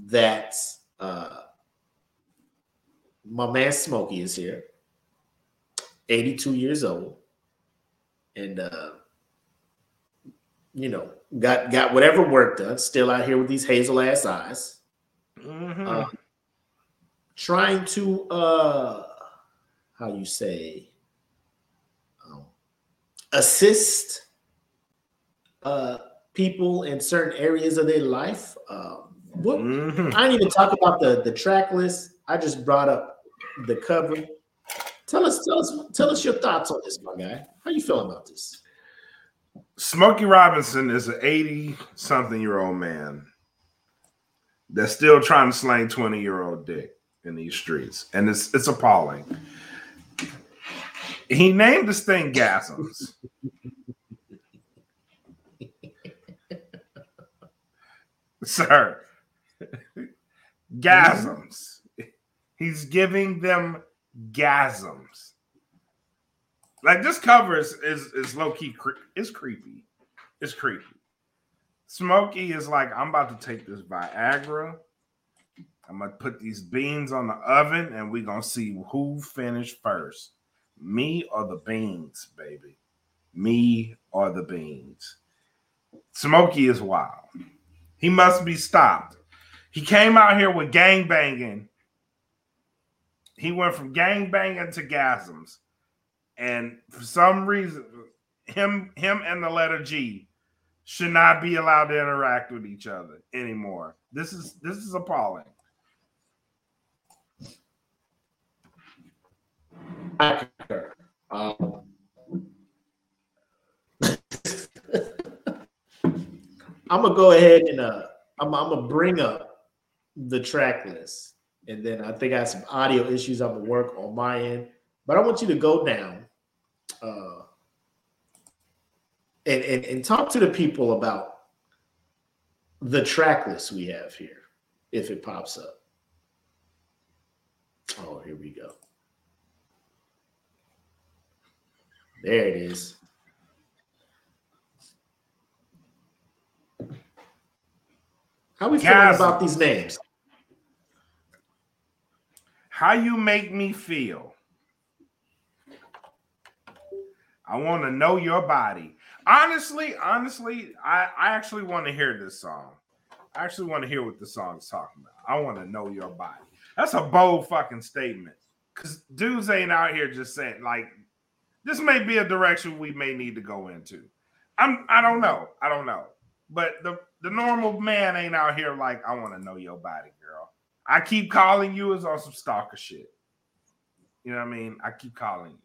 that uh, my man Smokey is here, 82 years old, and uh, you know, got got whatever work done. Still out here with these hazel ass eyes, mm-hmm. uh, trying to uh, how you say assist uh, people in certain areas of their life. Um, what, mm-hmm. I didn't even talk about the the track list. I just brought up the cover. Tell us, tell us, tell us your thoughts on this, my guy. How you feeling about this? Smokey Robinson is an 80 something year old man that's still trying to slang 20 year old dick in these streets. And it's it's appalling. He named this thing Gasms. Sir, gasms. He's giving them gasms. Like this cover is is, is low key. It's creepy. It's creepy. Smokey is like, I'm about to take this Viagra. I'm gonna put these beans on the oven, and we're gonna see who finished first. Me or the beans, baby. Me or the beans. Smokey is wild. He must be stopped. He came out here with gang banging. He went from gang banging to gasms. And for some reason, him him and the letter G should not be allowed to interact with each other anymore. This is this is appalling. I concur. Um, I'm gonna go ahead and uh, I'm, I'm, gonna bring up the track list, and then I think I have some audio issues I'm gonna work on my end. But I want you to go down uh, and, and and talk to the people about the track list we have here, if it pops up. Oh, here we go. There it is. How we feeling about these names? How you make me feel. I want to know your body. Honestly, honestly, I, I actually want to hear this song. I actually want to hear what the song's talking about. I want to know your body. That's a bold fucking statement. Cause dudes ain't out here just saying like this may be a direction we may need to go into. I'm I don't know. I don't know. But the the normal man ain't out here like I want to know your body, girl. I keep calling you as on some stalker shit. You know what I mean? I keep calling you.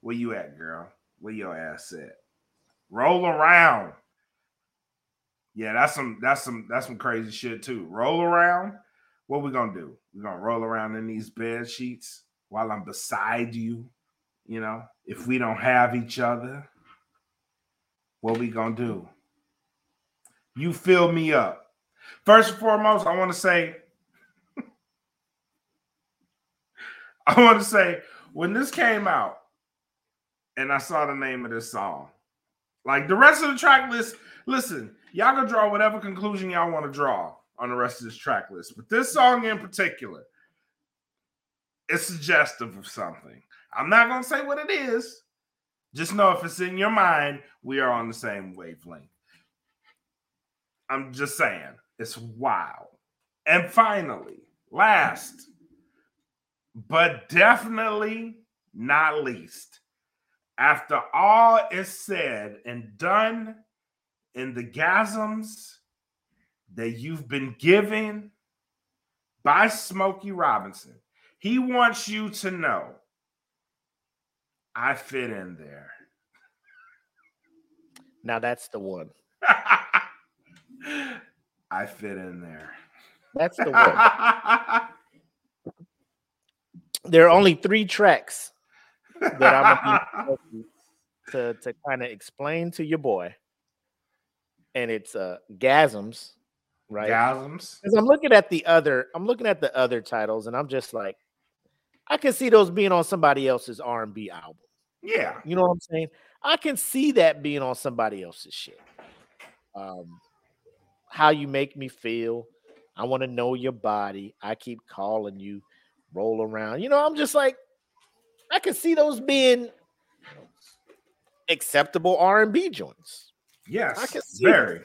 Where you at, girl? Where your ass at? Roll around. Yeah, that's some that's some that's some crazy shit too. Roll around. What we gonna do? We're gonna roll around in these bed sheets while I'm beside you. You know, if we don't have each other, what we gonna do? You fill me up. First and foremost, I want to say, I want to say, when this came out, and I saw the name of this song, like the rest of the track list, listen, y'all can draw whatever conclusion y'all want to draw on the rest of this track list, but this song in particular it's suggestive of something. I'm not gonna say what it is. Just know if it's in your mind, we are on the same wavelength. I'm just saying, it's wild. And finally, last but definitely not least, after all is said and done in the gasms that you've been given by Smokey Robinson, he wants you to know I fit in there. Now that's the one. I fit in there. That's the one. there are only three tracks that I'm gonna be to to kind of explain to your boy, and it's uh gasms, right? Gasms. Because I'm looking at the other, I'm looking at the other titles, and I'm just like, I can see those being on somebody else's R&B album. Yeah. You know what I'm saying? I can see that being on somebody else's shit. Um, how you make me feel. I want to know your body. I keep calling you. Roll around. You know, I'm just like, I can see those being acceptable R&B joints. Yes. I can see very.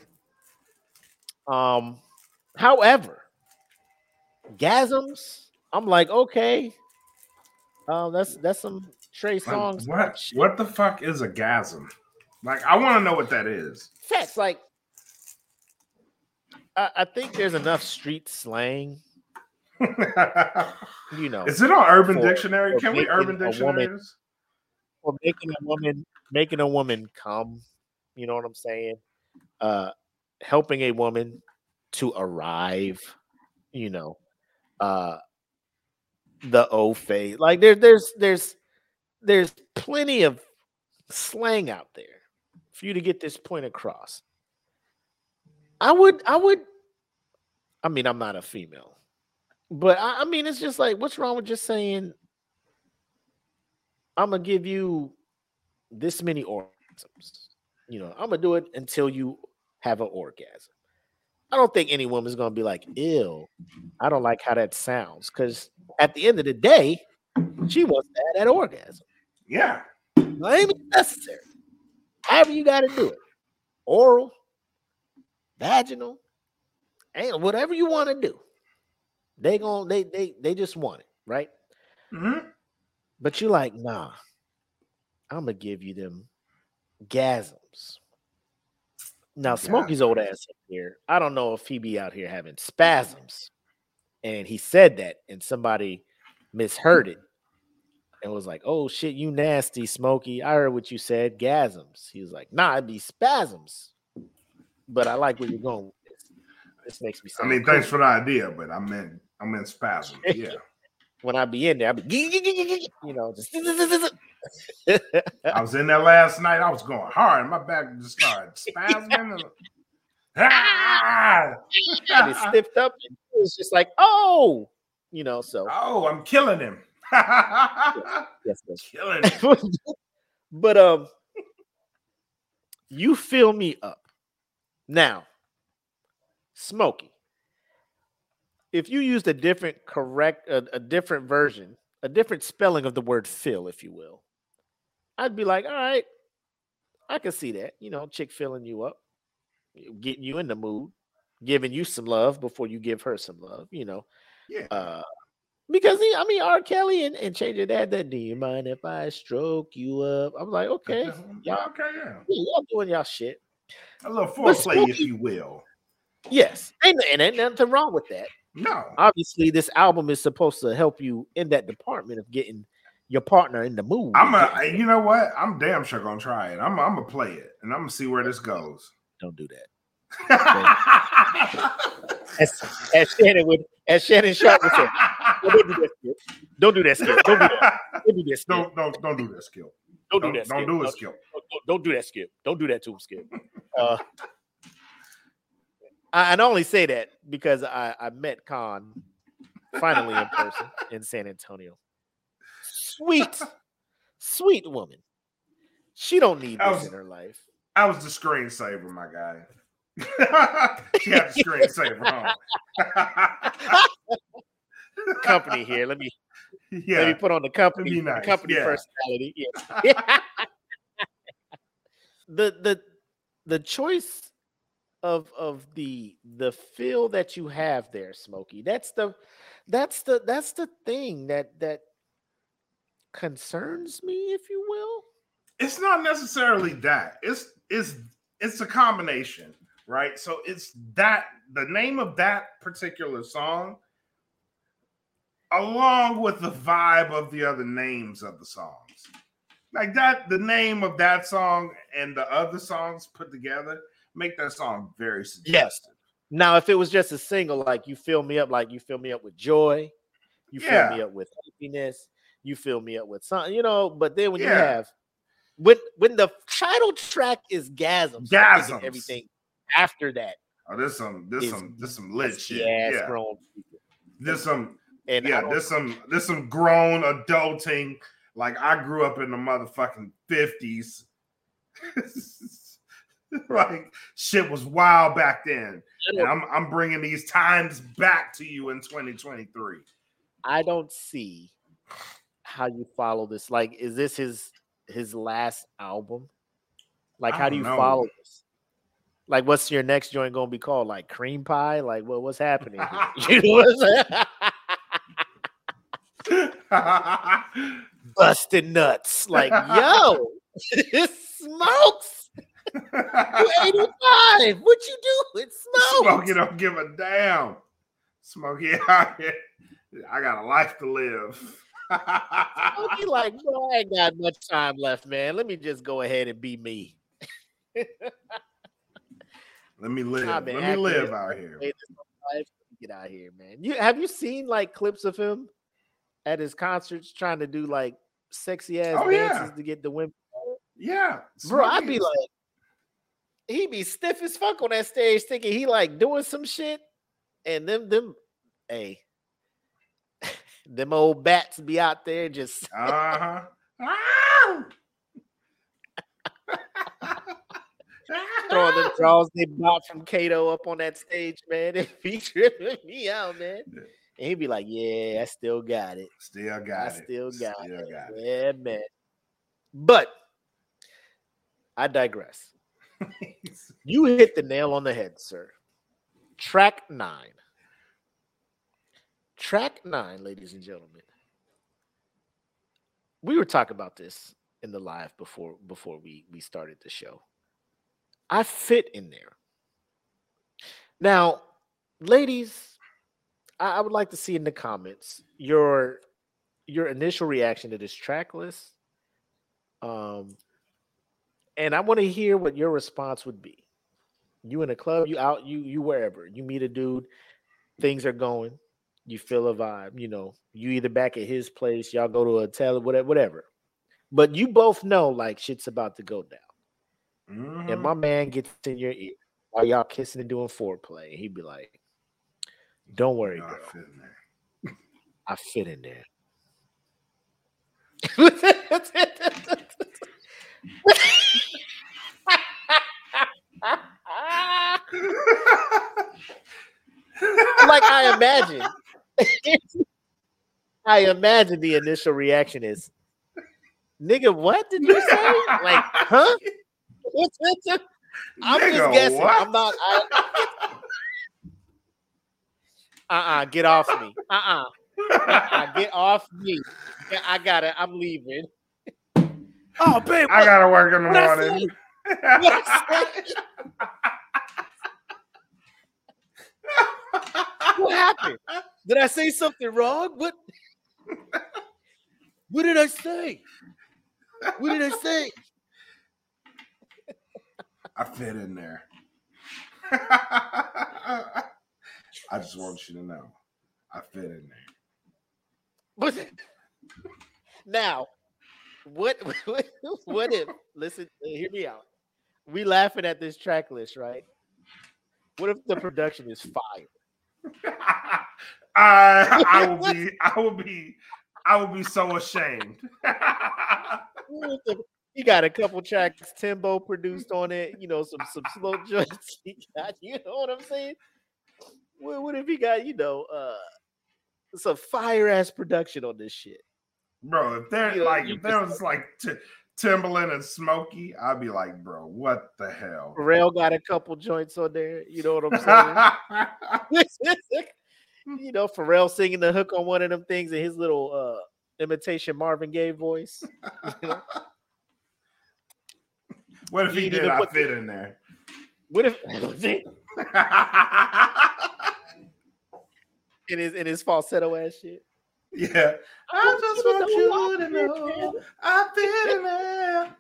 Um, however, gasms, I'm like, okay, um, that's that's some Trey Like, songs. what? What the fuck is a gasm? Like, I want to know what that is. Facts, like, I, I think there's enough street slang, you know, is it on Urban For- Dictionary? for Can we Urban a woman- Dictionary? this? for making a woman making a woman come. You know what I'm saying? Uh, helping a woman to arrive. You know, uh, the O phase. Like there, there's there's there's plenty of slang out there for you to get this point across. I would, I would. I mean, I'm not a female, but I, I mean, it's just like, what's wrong with just saying, I'm gonna give you this many orgasms. You know, I'm gonna do it until you have an orgasm. I don't think any woman's gonna be like, ill. I don't like how that sounds. Cause at the end of the day, she wants to have that orgasm. Yeah. Well, ain't necessary. However, you gotta do it. Oral, vaginal, and whatever you want to do. They gon' they they they just want it, right? Mhm. But you're like, nah, I'm gonna give you them gasms. Now, Smokey's old ass up here. I don't know if he be out here having spasms. And he said that, and somebody misheard it and was like, Oh shit, you nasty, Smokey. I heard what you said, gasms. He was like, Nah, it'd be spasms. But I like where you're going this. Makes me I mean, cool. thanks for the idea, but I'm in. I'm in spasm. Yeah. when I be in there, I be you know, just I was in there last night. I was going hard. My back just started spasming. and- Ah! and it stiffed up and it was just like, oh, you know, so oh, I'm killing him. yes, yes. killing him. but um you fill me up now Smokey if you used a different correct a, a different version a different spelling of the word fill if you will i'd be like all right i can see that you know chick filling you up getting you in the mood giving you some love before you give her some love you know Yeah. uh because he, I mean R. Kelly and, and Change It had that. Do you mind if I stroke you up? I'm like, okay, y'all, Okay, yeah. yeah, y'all doing y'all shit. A little foreplay, if you will. Yes, and, and ain't nothing wrong with that. No. Obviously, this album is supposed to help you in that department of getting your partner in the mood. I'm a you know what? I'm damn sure gonna try it. I'm I'm gonna play it and I'm gonna see where this goes. don't do that. As, as Shannon would, as Shannon Sharpe would say, "Don't do that, skill. Don't do that, Skip. Don't do that. Don't do that, Skip. don't don't don't do that skill. Don't do Don't, that. don't do it, Don't- skill. don't, don't do that, skill. Don't do that to him, Skip. Uh, I, and I only say that because I, I met Khan finally in person in San Antonio. Sweet, sweet woman. She don't need I this was- in her life. I was the screensaver, my guy. she had the screensaver on. Company here. Let me let me put on the company be the company yeah. personality. Yeah. the the the choice of of the the feel that you have there, Smokey. That's the that's the that's the thing that that concerns me, if you will. It's not necessarily that. It's it's it's a combination, right? So it's that the name of that particular song along with the vibe of the other names of the songs. Like that, the name of that song and the other songs put together make that song very suggestive. Now, if it was just a single, like you fill me up, like you fill me up with joy, you fill me up with happiness, you fill me up with something, you know. But then when you have when when the title track is gasms, I'm Gasms. everything after that, Oh, there's some, there's some, there's some lit shit. Yeah, grown, there's some, and yeah, there's some, there's some grown adulting. Like I grew up in the motherfucking fifties. like shit was wild back then. And I'm I'm bringing these times back to you in 2023. I don't see how you follow this. Like, is this his his last album? Like, how do you know. follow this? Like, what's your next joint gonna be called? Like cream pie? Like, what what's happening? you know what I'm saying? busting nuts. Like, yo, it smokes. You 85. What you do? It smokes. Smokey don't give a damn. Smokey out here. I got a life to live. Smokey like, bro, I ain't got much time left, man. Let me just go ahead and be me. Let me live. I've Let me live out here. Get out here, man. You have you seen like clips of him at his concerts trying to do like sexy ass Oh, yeah. dances to get the women? Yeah. Bro, I'd be like, he be stiff as fuck on that stage, thinking he like doing some shit, and them them, hey, them old bats be out there just Uh-huh. Ah! throwing them draws they bought from Cato up on that stage, man. It be tripping me out, man. Yeah. And he'd be like, "Yeah, I still got it. Still got I it. still got Still it. got Yeah, man." But I digress. You hit the nail on the head, sir. Track nine. Track nine, ladies and gentlemen. We were talking about this in the live before before we we started the show. I fit in there. Now, ladies, I, I would like to see in the comments your your initial reaction to this track list. Um, and I want to hear what your response would be. You in a club, you out, you you wherever, you meet a dude, things are going, you feel a vibe, you know, you either back at his place, y'all go to a hotel, whatever, whatever. But you both know like shit's about to go down. And Mhm. my man gets in your ear while y'all kissing and doing foreplay. He'd be like, Don't worry, You know, I fit in there. I fit in there. like I imagine. I imagine the initial reaction is, nigga, what did you say? Like, huh? I'm Nigga, just guessing. what? I'm not. I, uh-uh, get off me. Uh-uh. uh-uh, get off me. I got it. I'm leaving. Oh, babe. I gotta work in the What'd What happened? Did I say something wrong? What? What did I say? What did I say? I fit in there. I just want you to know, I fit in there. But now, what, what what if listen, hear me out. We laughing at this track list, right? What if the production is fire? I I will be I will be I will be so ashamed. What if the- He got a couple tracks Timbo produced on it, you know, some some slow joints. He got, you know what I'm saying? What, what if he got, you know, uh some fire ass production on this shit? bro, if there You know, like if there was like t- Timbaland and Smokey, I'd be like, bro, what the hell? Pharrell got a couple joints on there. You know what I'm saying? you know, Pharrell singing the hook on one of them things in his little uh imitation Marvin Gaye voice. You know? what if he ain't did? I put- fit in there. What if in his in his falsetto ass shit? Yeah, I just want you to know I fit in there.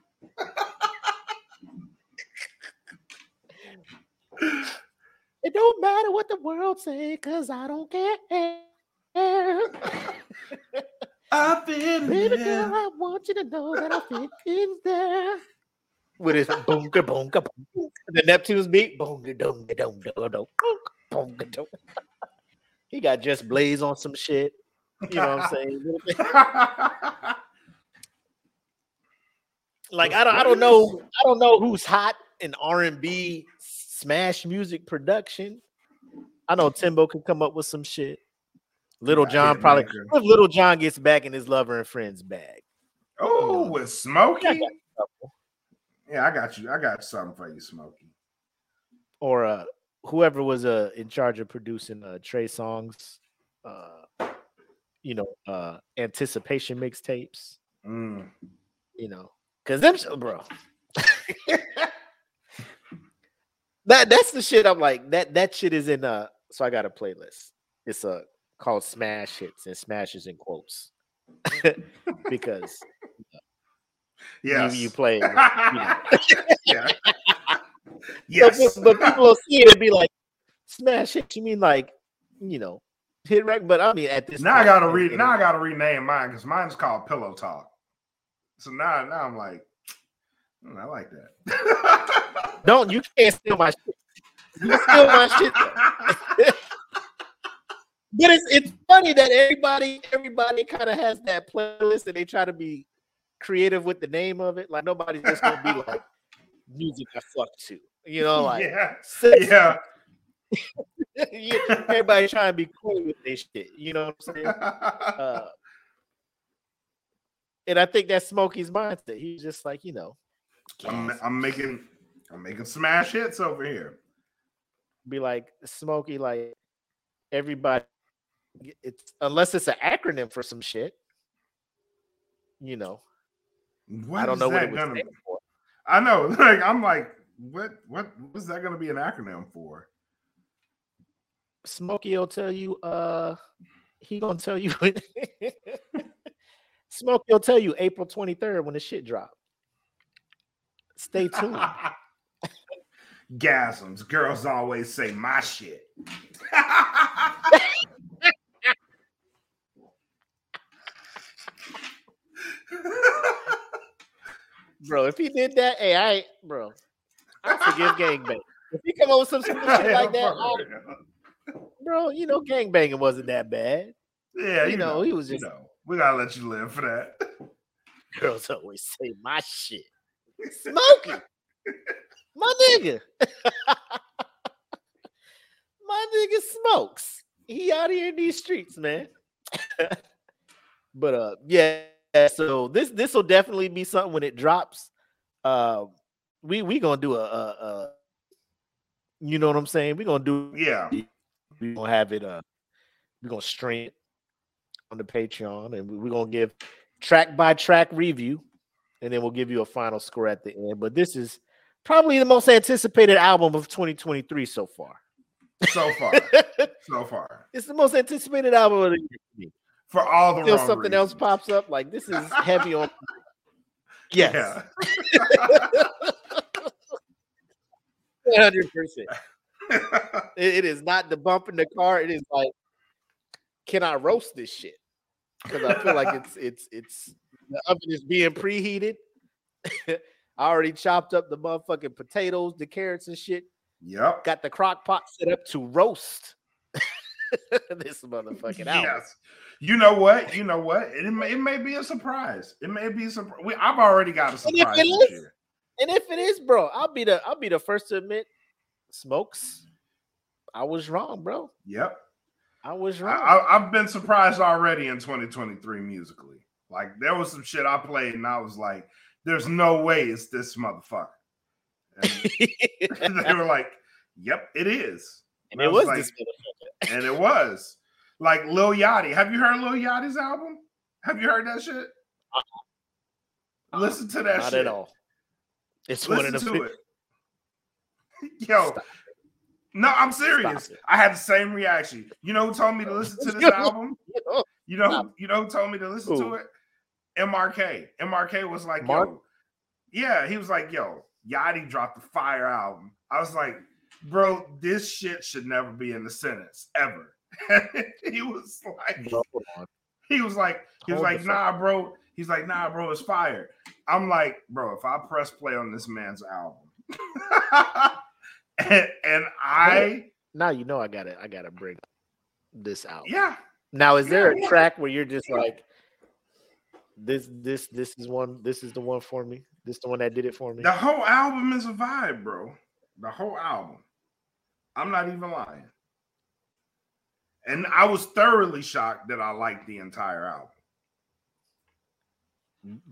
It don't matter what the world say, cause I don't care. I fit in Baby there. girl, I want you to know that I fit in there. With his boonka boonka. The Neptunes beat. Boonka doonka doonka doonka boonka doonka. He got Just Blaze on some shit. You know what I'm saying? Like I don't I don't know I don't know who's hot in R&B smash music production. I know Timbo can come up with some shit. Lil Jon Hitmaker. probably if Lil Jon gets back in his lover and friends bag. oh, with Smokey. Yeah, I got you. I got something for you, Smokey. Or uh whoever was uh in charge of producing uh Trey Songz uh you know uh anticipation mixtapes, Mm. you know. Cause them bro. that that's the shit I'm like that that shit is in uh so I got a playlist. It's uh called Smash Hits and Smashes in quotes. because Yes. you, you play it, yeah. Yes. But, but people will see it and be like, smash hit. You mean like, you know, hit record? But I mean, at this now I gotta read. Now I gotta rename mine because mine's called Pillow Talk. So now, now I'm like, "Hmm, I like that. don't you can't steal my shit. You steal my shit. But it's it's funny that everybody everybody kind of has that playlist and they try to be creative with the name of it. Like nobody's just gonna be like music I fuck to. You know, like yeah, yeah. you- everybody trying to be cool with this shit. You know what I'm saying? Uh, and I think that's Smokey's mindset. He's just like, you know, I'm. I'm making, I'm making smash hits over here. be like Smokey, like everybody. It's unless it's an acronym for some shit. You know, What I don't know what that it was. I know. Like I'm like, what? What? What's that gonna be an acronym for? Smokey will tell you. Uh, he gonna tell you. Smokey will tell you April twenty third when the shit drop. Stay tuned. Gasms. Girls always say my shit. bro. If he did that, hey, I bro. I forgive gangbang. If he come up with some shit like that, bro, you know, gangbanging wasn't that bad. yeah, you you, know, know, he was you know, we gotta let you live for that. Girls always say my shit. Smokey, my nigga, my nigga smokes. He out here in these streets, man. but uh, yeah. So this this will definitely be something when it drops. Uh, we we gonna do a, a, a you know what I'm saying? We gonna do Yeah, we gonna have it uh we're gonna stream it on the patreon and we- we're gonna give track by track review and then we'll give you a final score at the end but this is probably the most anticipated album of 2023 so far So far, so far, it's the most anticipated album of the year. for all the Until wrong something else pops up, like this is heavy on. Yes, Yeah. one hundred percent. It is not the bump in the car. It is like, can I roast this shit? Because I feel like it's it's it's the oven is being preheated. I already chopped up the motherfucking potatoes, the carrots and shit. yep. Got the crock pot set up to roast this motherfucking album. Yes. You know what? You know what? It may, it may be a surprise. It may be a surprise. I've already got a And if surprise it this is, year. And if it is, bro, I'll be the I'll be the first to admit, smokes. I was wrong, bro. Yep. I was wrong. I, I've been surprised already in 2023 musically. Like there was some shit I played and I was like, "There's no way it's this motherfucker." And they were like, "Yep, it is," and I it was was like- this motherfucker. and it was. Like Lil Yachty. Have you heard Lil Yachty's album? Have you heard that shit? Uh-huh. Listen to that Not shit. at all. It's one of the it. Yo, Stop no, I'm serious. I had the same reaction. You know who told me to listen to this album? You know, you know who told me to listen to it? MRK. MRK was like, Mark? yo, yeah, he was like, yo, Yachty dropped the fire album. I was like, bro, this shit should never be in the sentence ever. he was like, bro, he was like, he was Hold like, nah, bro. He's like, nah, bro, it's fire. I'm like, bro, if I press play on this man's album, and, and I, Now you know I gotta I gotta bring this out. yeah, Now is there Yeah. a track where you're just like this this this is one this is the one for me? This the one that did it for me? the whole album is a vibe, bro. The whole album. I'm not even lying. And I was thoroughly shocked that I liked the entire album,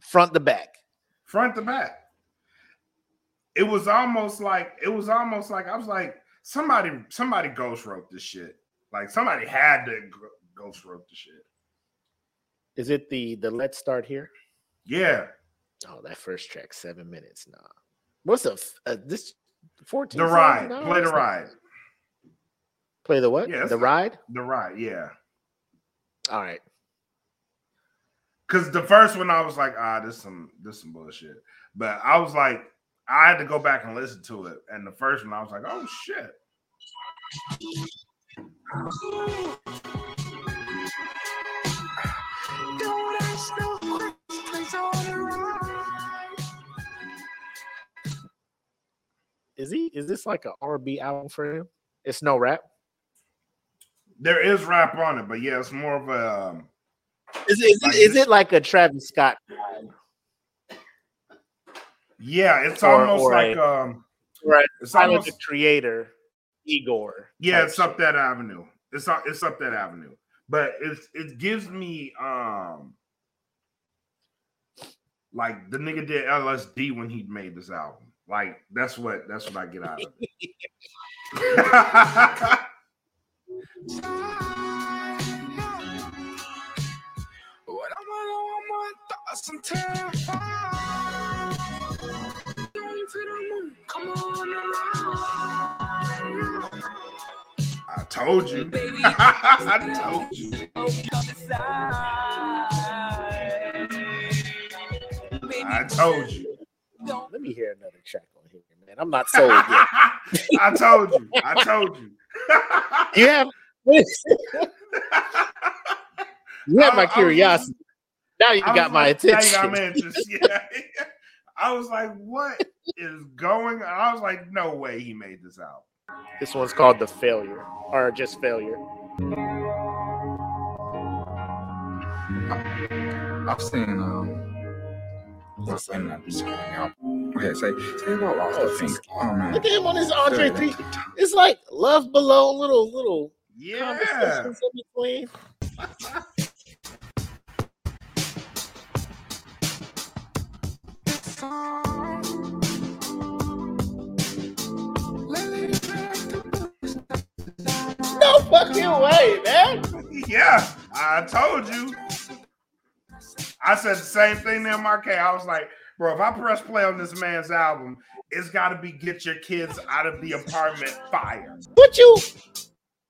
Front to back. front to back. It was almost like it was almost like I was like somebody somebody ghost wrote this shit. Like somebody had to ghost wrote the shit. Is it the the let's start here? Yeah, Oh, that first track, seven minutes. Nah. What's the uh, this 14? the ride. No, Play the ride. Play the what? Yeah, the ride? The ride. Yeah. All right. Cause the first one I was like, ah, this some this some bullshit. But I was like, I had to go back and listen to it. And the first one I was like, oh shit. Is he is this like a R&B album for him? It's no rap. There is rap on it, but yeah, it's more of a um, Is it is, Like it, is it like a Travis Scott? vibe? Yeah, it's Or- almost or like a- um Right. it's Tyler almost the Creator, Igor. yeah, it's up that avenue. It's up it's up that avenue. But it's it gives me um like the nigga did LSD when he made this album. Like that's what that's what I get out of it. What to the moon, come on around. I told you. Baby, I told you. I told you. Let me hear another track on here, man. I'm not sold yet. I told you. I told you. You have you have I- I my was curiosity. Now you got my like, now you attention. got my interest. Yeah. I was like, what is going on? I was like, no way he made this album. This one's called The Failure, or just Failure. I've seen um what's in that song out. Okay, say say about lost Oh, the thing. Oh man. Look at him on his Andre 3. It's like love below, little little Yeah. No fucking way, man. Yeah. I told you. I said the same thing to MRK. I was like, bro, if I press play on this man's album, it's got to be "Get Your Kids Out of the Apartment" fire. What you?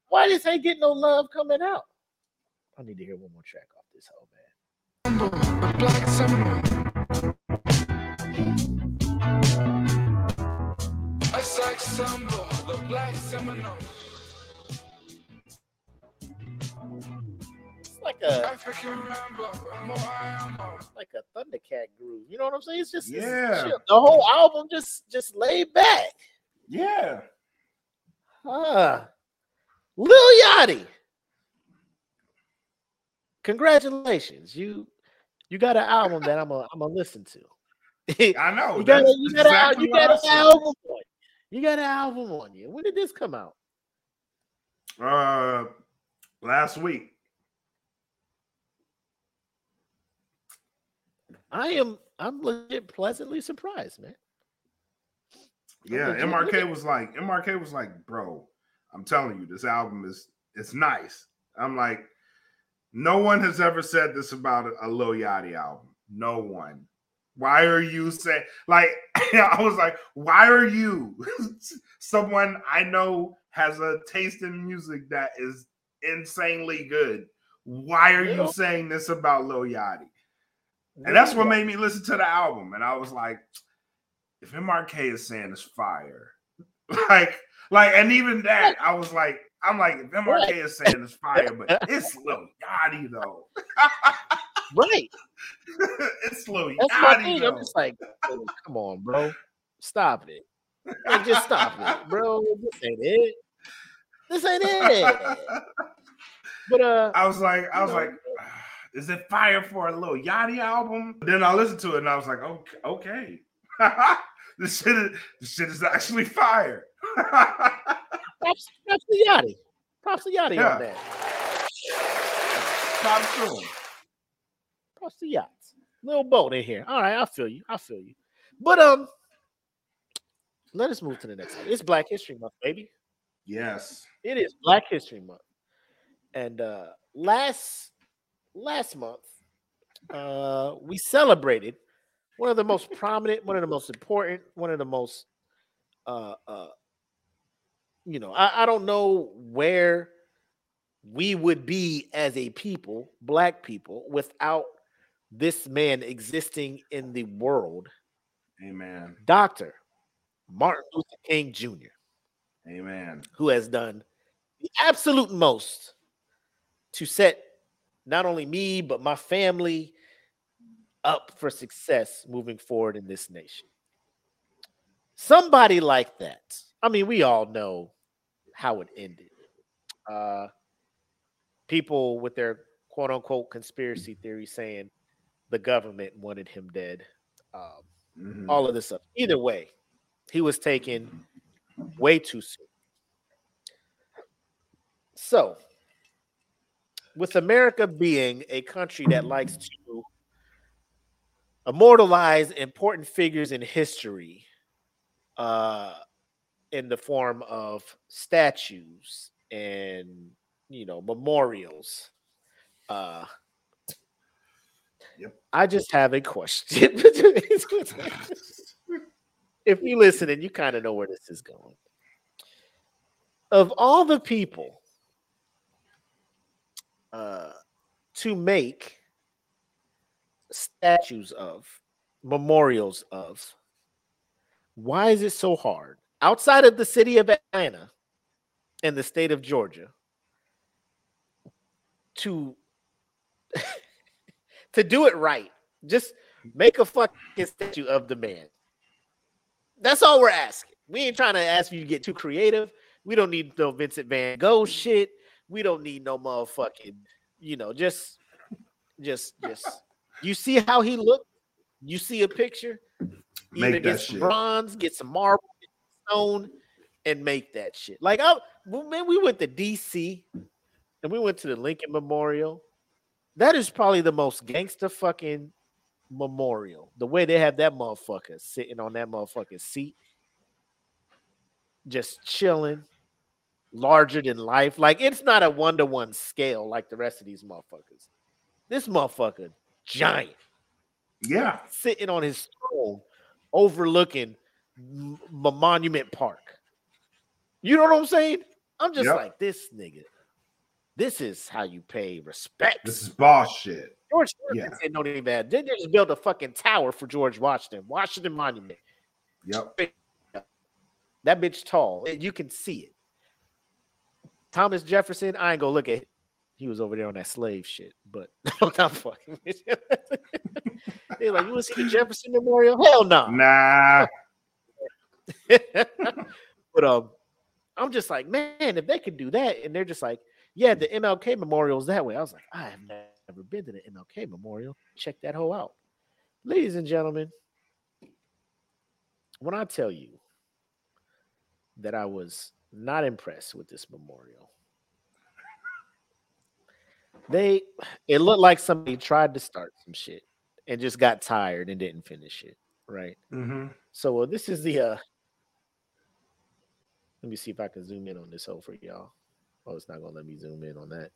Why this ain't getting no love coming out? I need to hear one more track off this whole man. A sex the black Seminole. It's like a African Rambo, more ammo. like a Thundercat groove. You know what I'm saying? It's just Yeah. chill. The whole album just just laid back. Yeah, Huh. Lil Yachty. Congratulations. You you got an album that I'm a I'm gonna listen to. I know. you got a, you got a, you got an album you. Got an album on you. When did this come out? Uh, last week. I am I'm legit pleasantly surprised, man. Yeah, legit- MRK was like, MRK was like, bro, I'm telling you, this album is it's nice. I'm like, no one has ever said this about a, a Lil Yachty album. No one. Why are you saying like I was like, why are you someone I know has a taste in music that is insanely good? Why are you saying this about Lil Yachty? And that's what made me listen to the album. And I was like, if MRK is saying it's fire, like, like, and even that, I was like, I'm like, if MRK is saying it's fire, but it's Lil Yachty though. Right. it's Lil That's my thing. I'm just like, oh, come on, bro. Stop it. Like, just stop it, bro. This ain't it. This ain't it. But uh I was like, I was know, like, is it fire for a little Yachty album? Then I listened to it and I was like, okay, okay. this shit is this shit is actually fire. props, props to Yachty. Props to Yachty Yeah. on that. Props to him. Props to yachts. Little boat in here. All right, I feel you. I feel you. But um, let us move to the next one. It's Black History Month, baby. Yes. It is Black History Month. And uh last last month, uh we celebrated one of the most prominent, one of the most important, one of the most uh uh you know, I, I don't know where we would be as a people, black people, without this man existing in the world, Amen. Dr. Martin Luther King Jr Amen. who has done the absolute most to set not only me but my family up for success moving forward in this nation. Somebody like that. I mean, we all know how it ended. Uh, people with their quote unquote conspiracy theory saying the government wanted him dead. Um, Mhm. all of this stuff. Either way, he was taken way too soon. So, with America being a country that likes to immortalize important figures in history uh, in the form of statues and you know memorials uh Yep. i just have a question. If you listen and you kind of know where this is going. Of all the people uh, to make statues of, memorials of, why is it so hard? Outside of the city of Atlanta and the state of Georgia to to do it right? Just make a fucking statue of the man. That's all we're asking. We ain't trying to ask you to get too creative. We don't need no Vincent Van Gogh shit. We don't need no motherfucking, you know, just, just, just. You see how he looked? You see a picture? Make Either that get some shit. bronze, get some marble, get some stone, and make that shit. Like, I, well, man, we went to DC and we went to the Lincoln Memorial. That is probably the most gangster fucking memorial. The way they have that motherfucker sitting on that motherfucking seat, just chilling, larger than life. Like it's not a one to one scale like the rest of these motherfuckers. This motherfucker giant Yeah. sitting on his throne, overlooking M- Monument Park. You know what I'm saying? I'm just Yep. like this nigga. This is how you pay respect. This is boss shit. George yeah. Washington don't even have. They just built a fucking tower for George Washington, Washington Monument. Yep. That bitch tall. You can see it. Thomas Jefferson, I ain't gonna look at. He was over there on that slave shit, but I'm not fucking. with you. They're like, you want to see the Jefferson Memorial? Hell no. Nah. but um, I'm just like, man, if they could do that, and they're just like, yeah, the MLK Memorial's that way. I was like, I have never been to the MLK Memorial. Check that whole out, ladies and gentlemen. When I tell you that I was not impressed with this memorial, they it looked like somebody tried to start some shit and just got tired and didn't finish it. Right. Mm-hmm. So uh, this is the uh let me see if I can zoom in on this hole for y'all. Oh, it's not gonna let me zoom in on that.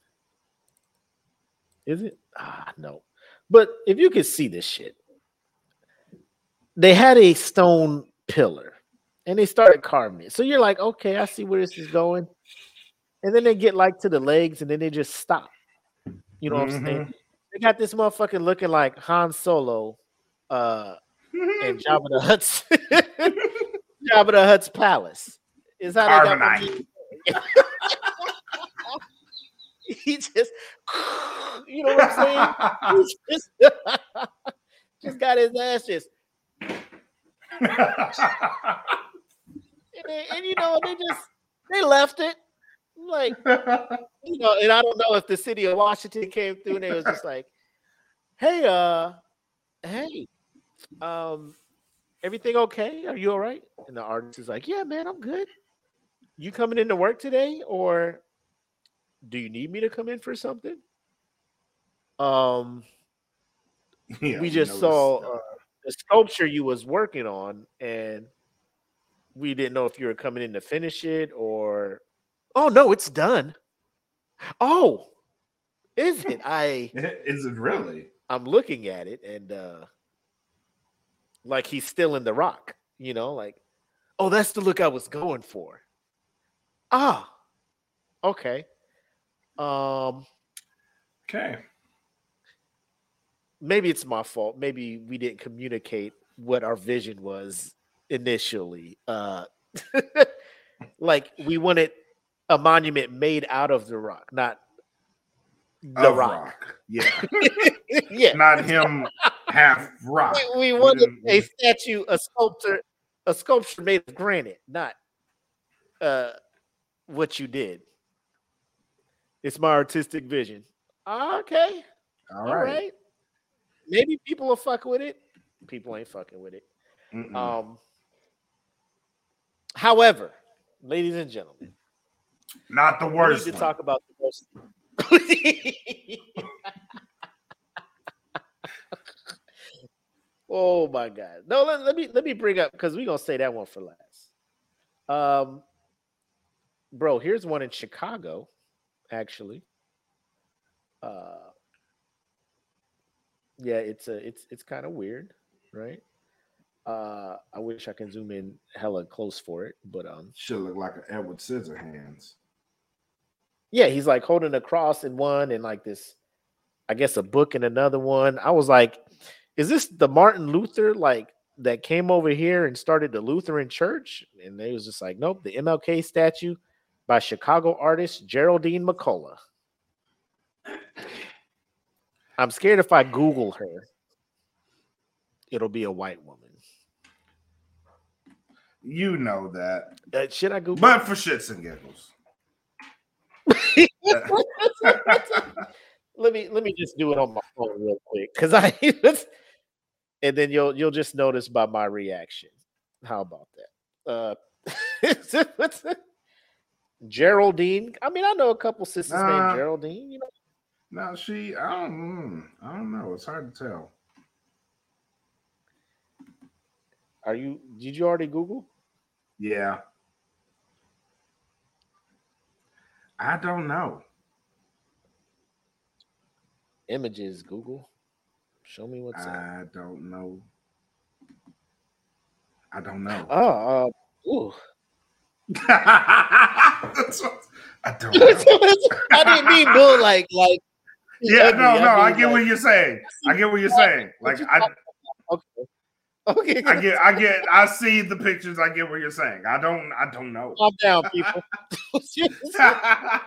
Is it? Ah, no. But if you could see this shit, they had a stone pillar and they started carving it. So you're like, okay, I see where this is going. And then they get like to the legs and then they just stop. You know what I'm saying? They got this motherfucking looking like Han Solo uh and Jabba the Hutt's Jabba the Hutt's palace. Is how they got Carbonite. he just you know what I'm saying? Just, just got his ass just and, they, and you know they just they left it. Like you know and I don't know if the city of Washington came through and they was just like hey uh hey um everything okay? Are you all right? And the artist is like yeah man I'm good. You coming into work today or do you need me to come in for something? Um Yeah, we just saw that. uh, the sculpture you was working on and we didn't know if you were coming in to finish it or oh no it's done. Oh is it? I Is it really? i'm looking at it and uh like he's still in the rock you know like oh that's the look i was going for. Ah okay um Okay. maybe it's my fault. Maybe we didn't communicate what our vision was initially. Uh like we wanted a monument made out of the rock, not the Of rock. Yeah. yeah. Not him half rock. We, we wanted didn't- a statue, a sculptor, a sculpture made of granite, not uh what you did. It's my artistic vision. Okay. All All right. right. Maybe people will fuck with it. People ain't fucking with it. Mm-mm. Um, however, ladies and gentlemen, Not the we worst. need to one. talk about the most. oh my god! No, let, let me let me bring up because we're gonna say that one for last. Um, bro, here's one in Chicago, actually. Uh, yeah, it's a it's it's kind of weird, right? Uh, I wish I can zoom in hella close for it, but um, Should look like an Edward Scissorhands. yeah, he's like holding a cross in one and like this, I guess a book in another one. I was like, is this the Martin Luther like that came over here and started the Lutheran church? And they was just like, nope, the MLK statue by Chicago artist Geraldine McCullough. I'm scared if I Google her, it'll be a white woman. You know that. Uh, should I Google? But for shits and giggles. let me let me just do it on my phone real quick because I and then you'll you'll just notice by my reaction. How about that? Uh? Geraldine. I mean, I know a couple sisters Nah. named Geraldine, you know. No, she. I don't. mm, I don't know. It's hard to tell. Are you did you already Google? Yeah. I don't know. Images, Google. Show me what's up. I don't know. I don't know. Oh, uh, ooh. That's what- I don't know. I didn't mean bull like like. Yeah, ugly. no, no. I mean, get like- what you're saying. I get what you're saying. Like I, Okay. Okay. I get, I get, I see the pictures. I get what you're saying. I don't, I don't know. Calm down, people.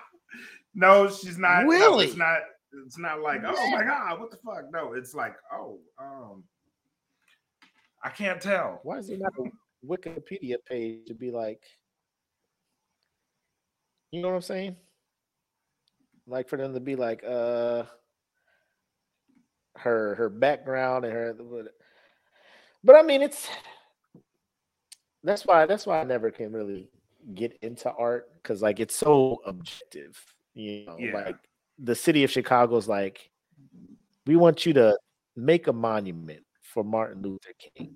no, she's not. no, Really? it's not. It's not like, oh my god, what the fuck? No, it's like, oh, um, I can't tell. Why is there not a Wikipedia page to be like, you know what I'm saying? Like for them to be like, uh, her her background and her, but I mean, it's that's why that's why I never can really get into art because like it's so objective, you know, Yeah. like the city of Chicago's like, we want you to make a monument for Martin Luther King,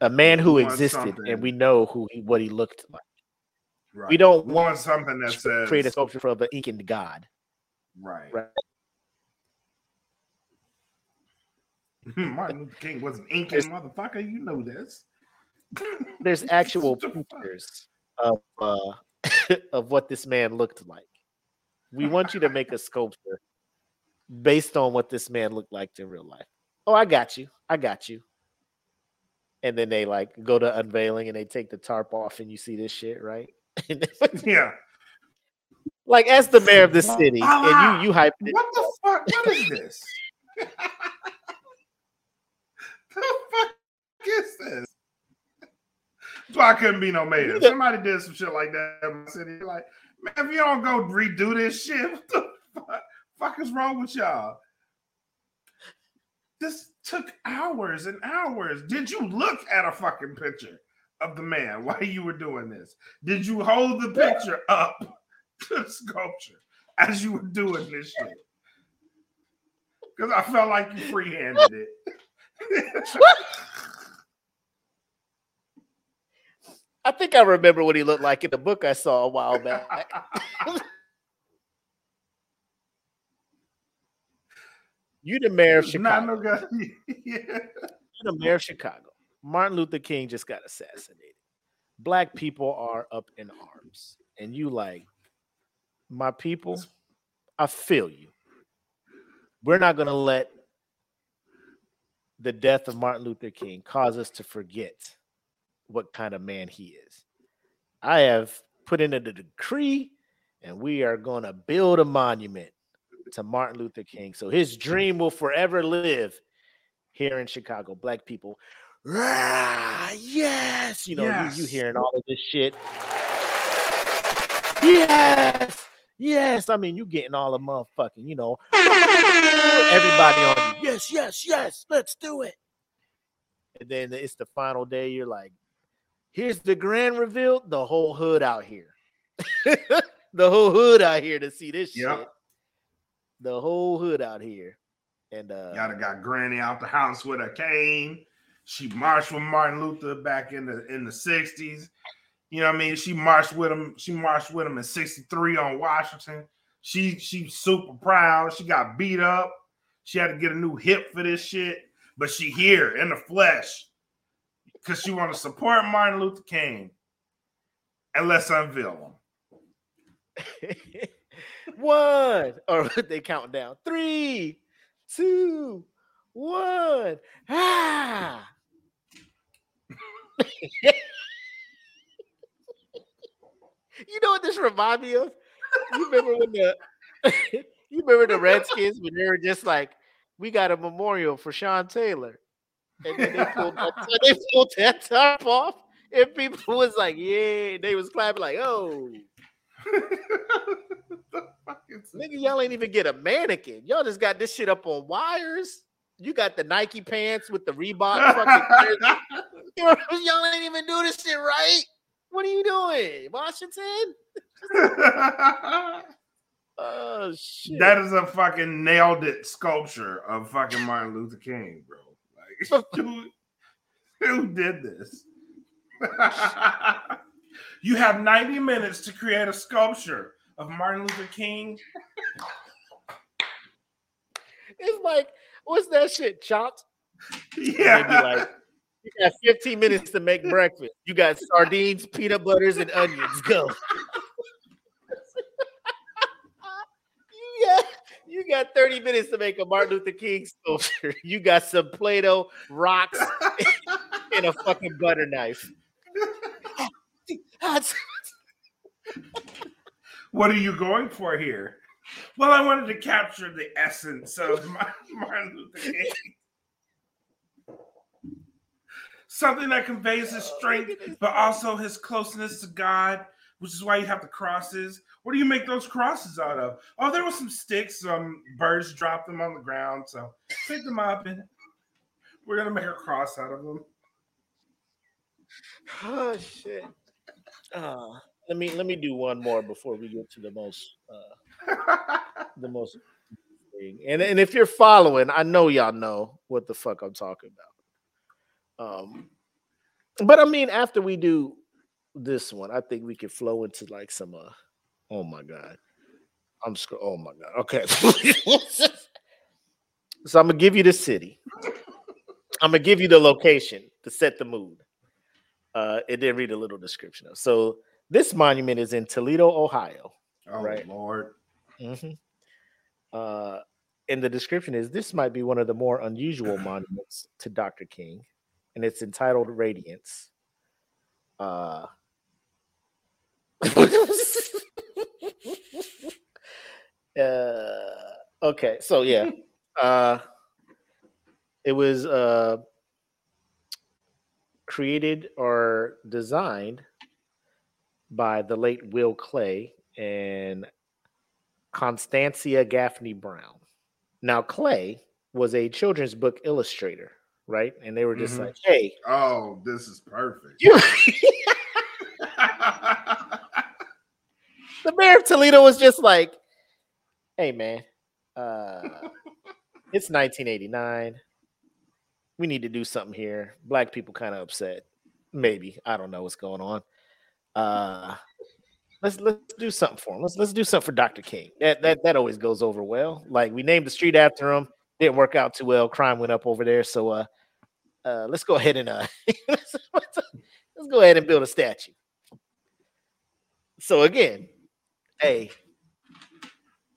a man who existed, something. and we know who he, what he looked like. Right. We don't We want want something that says create a sculpture for the Incan god. right. Right. Martin Luther King was an Incan motherfucker. You know this. There's actual What the fuck? pictures of uh, of what this man looked like. We want you to make a sculpture based on what this man looked like in real life. Oh, I got you. I got you. And then they like go to unveiling and they take the tarp off and you see this shit, right? Yeah. like as the mayor of the city, and you ah, you hype it. What the fuck? What is this? the fuck is this? So I couldn't be no mayor. If somebody did some shit like that in my city. Like, man, if you don't go redo this shit, what the fuck, fuck is wrong with y'all? This took hours and hours. Did you look at a fucking picture of the man while you were doing this? Did you hold the picture up to the sculpture as you were doing this shit? Because I felt like you free-handed it. I think I remember what he looked like in the book I saw a while back. you the mayor of Not Chicago. no yeah. You the mayor of Chicago. Martin Luther King just got assassinated. Black people are up in arms. And you like, my people, I feel you. We're not gonna let the death of Martin Luther King cause us to forget what kind of man he is. I have put in a decree, and we are gonna build a monument to Martin Luther King. So his dream will forever live here in Chicago. Black people, "Rah, yes, you know, you, you hearing all of this shit. Yes, yes. I mean, you getting all the motherfucking, you know, everybody on you. Yes, yes, yes. Let's do it. And then it's the final day. You're like, here's the grand reveal. The whole hood out here. the whole hood out here to see this Yep. shit. The whole hood out here. And uh Y'all got Granny out the house with a cane. She marched with Martin Luther back in the in the 60s. You know what I mean? She marched with him. She marched with him in 63 on Washington. She she's super proud. She got beat up. She had to get a new hip for this shit, but she here in the flesh because she want to support Martin Luther King. And let's unveil him. one or they count down three two one ah you know what this remind me of you remember when the you remember the redskins when they were just like we got a memorial for sean taylor and then they pulled that, they pulled that top off and people was like yeah they was clapping like oh? Nigga, y'all ain't even get a mannequin. Y'all just got this shit up on wires. You got the Nike pants with the Reebok fucking. Y'all ain't even do this shit right. What are you doing, Washington? Oh shit. That is a fucking nailed it sculpture of fucking Martin Luther King, bro. Like, who, who did this? you have 90 minutes to create a sculpture of Martin Luther King. it's like, what's that shit? Chopped? Yeah. Maybe like You got 15 minutes to make breakfast. You got sardines, peanut butters, and onions. Go. you got you got 30 minutes to make a Martin Luther King sculpture. You got some Play-Doh, rocks, and a fucking butter knife. What are you going for here? Well, I wanted to capture the essence of Martin Luther King. Something that conveys his strength, but also his closeness to God, which is why you have the crosses. What do you make those crosses out of? Oh, there were some sticks. Some birds dropped them on the ground, so pick them up, and we're gonna make a cross out of them. Oh shit. Uh, let me let me do one more before we get to the most uh the most thing. And and if you're following, I know y'all know what the fuck I'm talking about. Um but I mean after we do this one, I think we can flow into like some uh oh my god. I'm sc- oh my god. Okay. so I'm gonna give you the city. I'm gonna give you the location to set the mood. Uh, it did read a little description of. So this monument is in Toledo, Ohio. Oh Right. Lord. Mhm. Uh, and the description is this might be one of the more unusual monuments to Dr. King, and it's entitled Radiance. Uh, uh, okay, so yeah, uh, it was uh, created or designed by the late Will Clay and Constancia Gaffney Brown. Now, Clay was a children's book illustrator, right? And they were just Mhm. like, hey, Oh, this is perfect. the mayor of Toledo was just like, hey, man, uh, it's 1989. We need to do something here. Black people kind of upset. Maybe. I don't know what's going on. Uh, let's let's do something for him. Let's let's do something for Dr. King. That that that always goes over well. Like we named the street after him. Didn't work out too well. Crime went up over there. So uh uh let's go ahead and uh let's, let's go ahead and build a statue. So again, hey,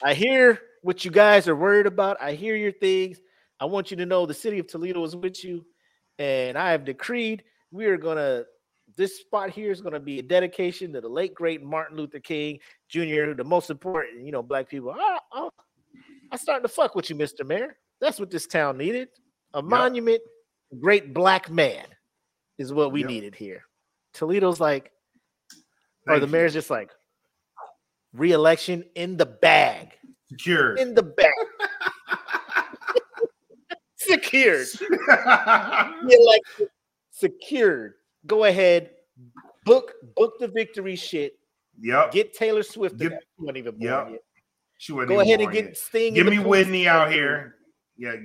I hear what you guys are worried about. I hear your things. I want you to know the city of Toledo is with you, and I have decreed we are gonna. This spot here is gonna be a dedication to the late great Martin Luther King Jr., the most important, you know, black people. Ah, I'm starting to fuck with you, Mr. Mayor. That's what this town needed. A monument, to great black man, is what we Yep. needed here. Toledo's like, or the you. mayor's just like, re-election in the bag, secured. in the bag, secured, re-elected, secured. Go ahead, book book the victory shit. yep. Get Taylor Swift. Get- She wasn't even born yet. She wasn't Go ahead and get yet. Sting. Give me Whitney out here. Yeah,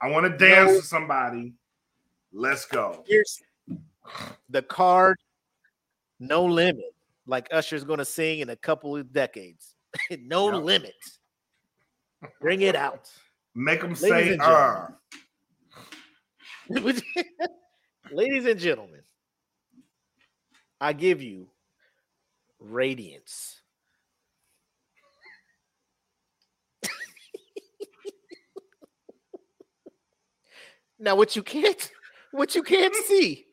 I want to dance No. to somebody. Let's go. Here's the card. No limit. Like Usher's going to sing in a couple of decades. no Yep. limit. Bring it out. Make them say, uh. gentlemen. Ladies and gentlemen, I give you radiance. now, what you can't, what you can't see,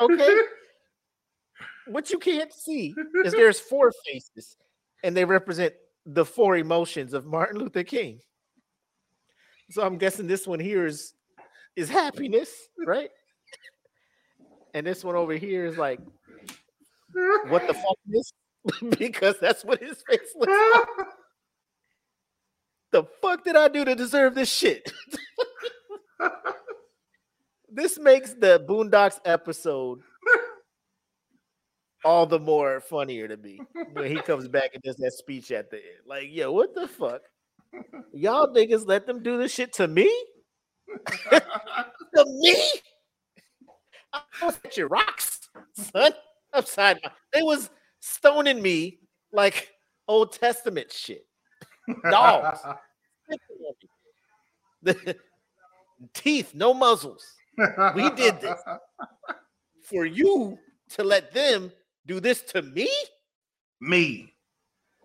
okay? what you can't see is there's four faces, and they represent the four emotions of Martin Luther King. So I'm guessing this one here is is happiness, right? And this one over here is like, what the fuck is? because that's what his face looks like. The fuck did I do to deserve this shit? This makes the Boondocks episode all the more funnier to me when he comes back and does that speech at the end. Like, yo, what the fuck? Y'all niggas let them do this shit to me? to me? I was at your rocks, son. Upside down. They was stoning me like Old Testament shit. Dogs. Teeth, no muzzles. We did this. For you to let them do this to me, Me,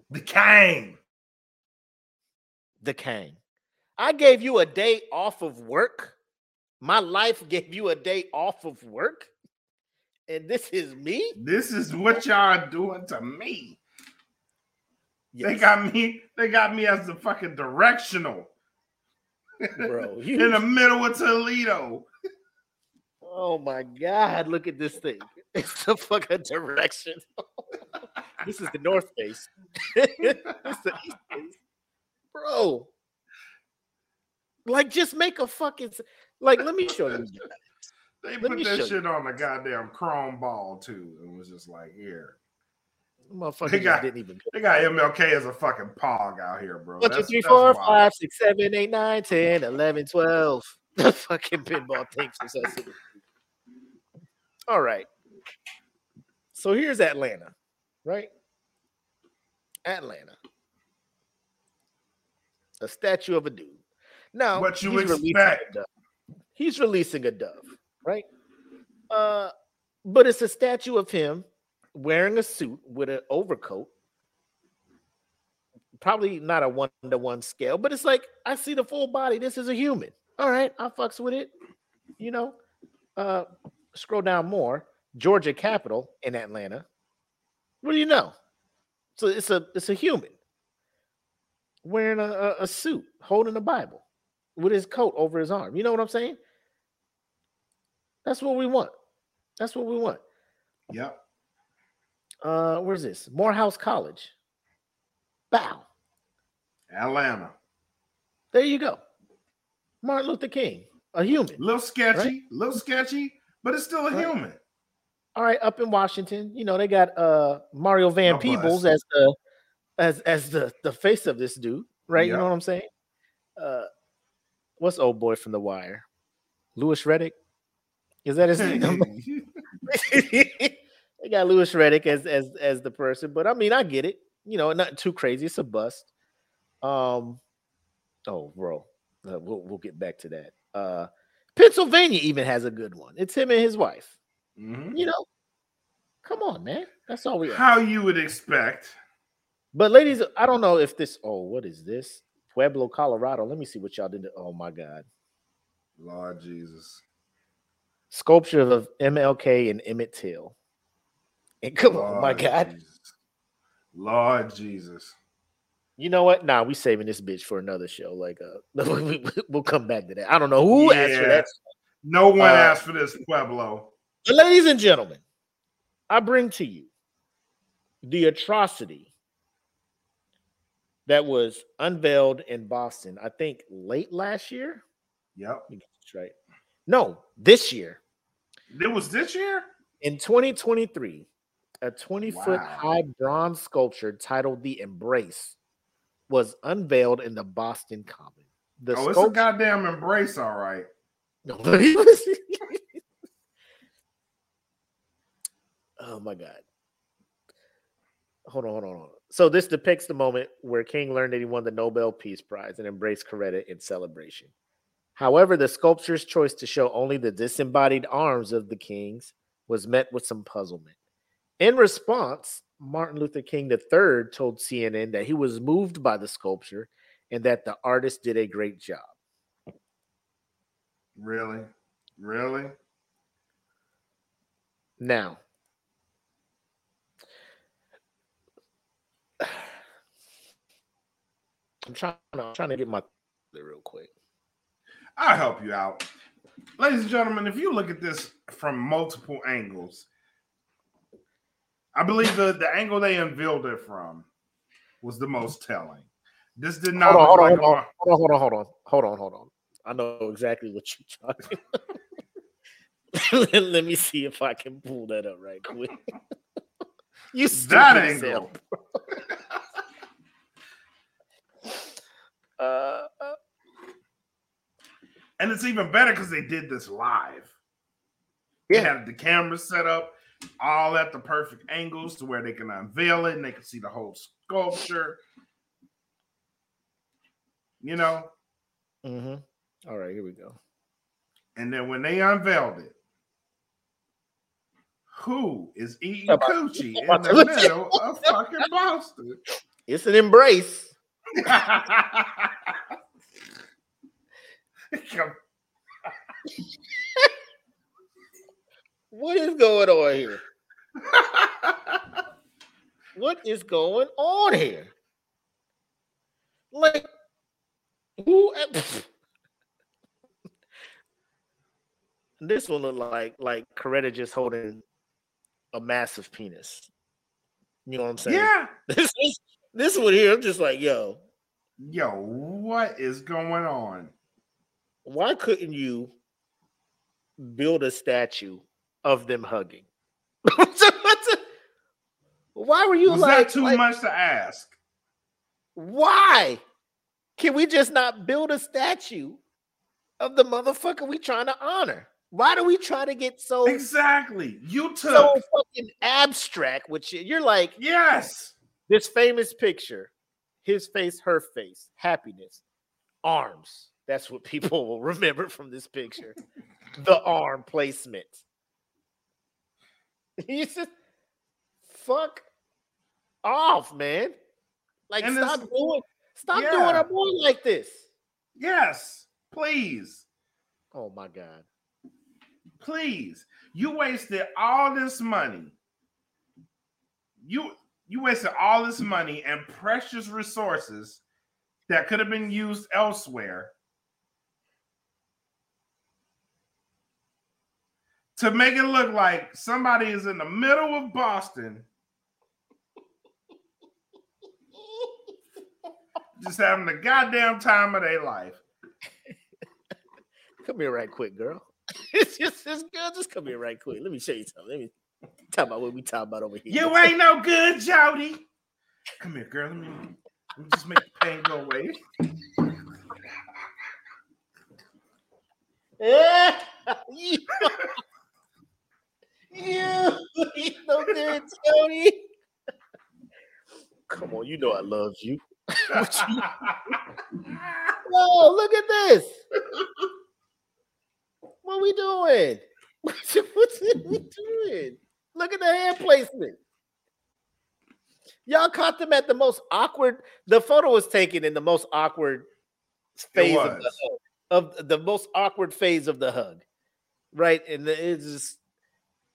the king. the king. I gave you a day off of work. My life gave you a day off of work. And this is me? This is what y'all doing to me. They got me. They got me as the fucking directional bro. you... in the middle of Toledo. Oh my god, look at this thing. It's the fucking direction. this is the north face. it's the east face. Bro. Like just make a fucking like let me show you. They Let put that shit on the goddamn chrome ball too, and was just like, here. Motherfucker They got- didn't even They got MLK as a fucking pog out here, bro. One, two, That's- three, that's four, wild. five, six, seven, eight, nine, 10, 11, 12. The fucking pinball Sesame Street. All right. So here's Atlanta, right? Atlanta. A statue of a dude. Now, What you he's expect. dove. He's releasing a dove, right? Uh, but it's a statue of him wearing a suit with an overcoat probably not a one to one scale, but it's like I see the full body. This is a human. All right, I fucks with it. You know, uh, scroll down more. Georgia Capitol in Atlanta. What do you know? So it's a it's a human wearing a, a, suit, holding a Bible with his coat over his arm. You know what I'm saying? That's what we want. That's what we want. Yep. Uh, where's this? Morehouse College. Bow. Atlanta. There you go. Martin Luther King, a human. little sketchy, little sketchy, but it's still a Right. human. All right, up in Washington, you know they got uh Mario Van No Peebles as the as as the the face of this dude, right? You know what I'm saying? Uh, what's old boy from The Wire? Louis Reddick. Is that his name? they got Louis Reddick as as as the person, but I mean I get it. You know, not too crazy. It's a bust. Um, oh, bro, uh, we'll we'll get back to that. Uh, Pennsylvania even has a good one. It's him and his wife. Mhm. You know, come on, man. That's all we. Ask. How you would expect. But ladies, I don't know if this. Oh, what is this? Pueblo, Colorado. Let me see what y'all did. Oh my God, Lord Jesus. sculpture of MLK and Emmett Till. And come on, my God. Jesus. Lord Jesus. You know what? Nah, we saving this bitch for another show. Like, uh, we'll come back to that. I don't know who asked for that. No one Uh, asked for this, Pueblo. Ladies and gentlemen, I bring to you the atrocity that was unveiled in Boston, I think late last year. Yep. Let me get this right. No, this year. It was this year? In 2023, a 20 foot Wow. high bronze sculpture titled The Embrace was unveiled in the Boston Common. The oh, it's a goddamn embrace, all right. No, he was- oh my god. Hold on, hold on, hold on. So this depicts the moment where King learned that he won the Nobel Peace Prize and embraced Coretta in celebration. However, the sculpture's choice to show only the disembodied arms of the kings was met with some puzzlement. In response, Martin Luther King III told CNN that he was moved by the sculpture and that the artist did a great job. Really? Really? Now, I'm trying. I'm trying to get my real quick. I'll help you out. Ladies and gentlemen, if you look at this from multiple angles, I believe the, the angle they unveiled it from was the most telling. This did not Hold on, look hold on, like hold a- on, hold on, hold on, hold on, hold on, hold on. I know exactly what you're talking. let, let me see if I can pull that up right quick. you stupid that angle. hell. Uh, uh, And it's even better because they did this live. They had the camera set up all at the perfect angles to where they can unveil it and they can see the whole sculpture. You know, mhm. All right, here we go. And then when they unveiled it, who is eating coochie in the middle of fucking Boston? It's an embrace. Come- What is going on here? What is going on here? Like, who? this one look like like Coretta just holding a massive penis. You know what I'm saying? yeah. This is this one here. I'm just like, yo, Yo, what is going on? why couldn't you build a statue of them hugging? why were you Was like, that too like, much to ask? why can we just not build a statue of the motherfucker we trying to honor? Why do we try to get so Exactly. You took so fucking abstract with shit? You're like yes. this famous picture, his face, her face, happiness, arms. That's what people will remember from this picture. the arm placement. You just fuck off, man. Like And stop doing stop doing Yeah. a boy like this. Yes. Please. Oh my god. Please. You wasted all this money. You you wasted all this money and precious resources that could have been used elsewhere to make it look like somebody is in the middle of Boston just having the goddamn time of their life. Come here right quick, girl. It's just this girl. Just come here right quick. Let me show you something. Let me talk about what we talk about over here. You ain't no good, Jody. Come here, girl. Let me, let me just make the pain go away. Yeah. You no good, Tony. Come on, you know I love you. Whoa, look at this. What are we doing? What's, what's we doing? Look at the hand placement. Y'all caught them at the most awkward. The photo was taken in the most awkward phase of the hug, of the most awkward phase of the hug, right? And it's just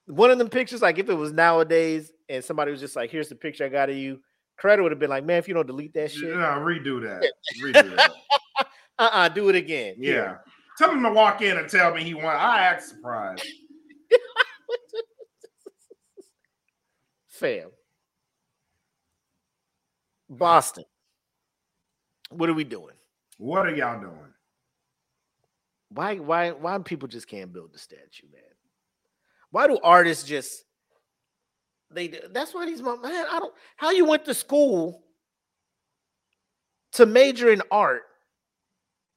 one of them pictures. Like if it was nowadays, and somebody was just like, "Here's the picture I got of you," credit would have been like, "Man, if you don't delete that shit, No, redo that. Redo that. uh-uh, do it again." Yeah. Here. Tell him to walk in and tell me he won. I act surprised. fam. Boston. What are we doing? What are y'all doing? Why why why people just can't build the statue, man? Why do artists just they do- that's why these man, I don't how you went to school to major in art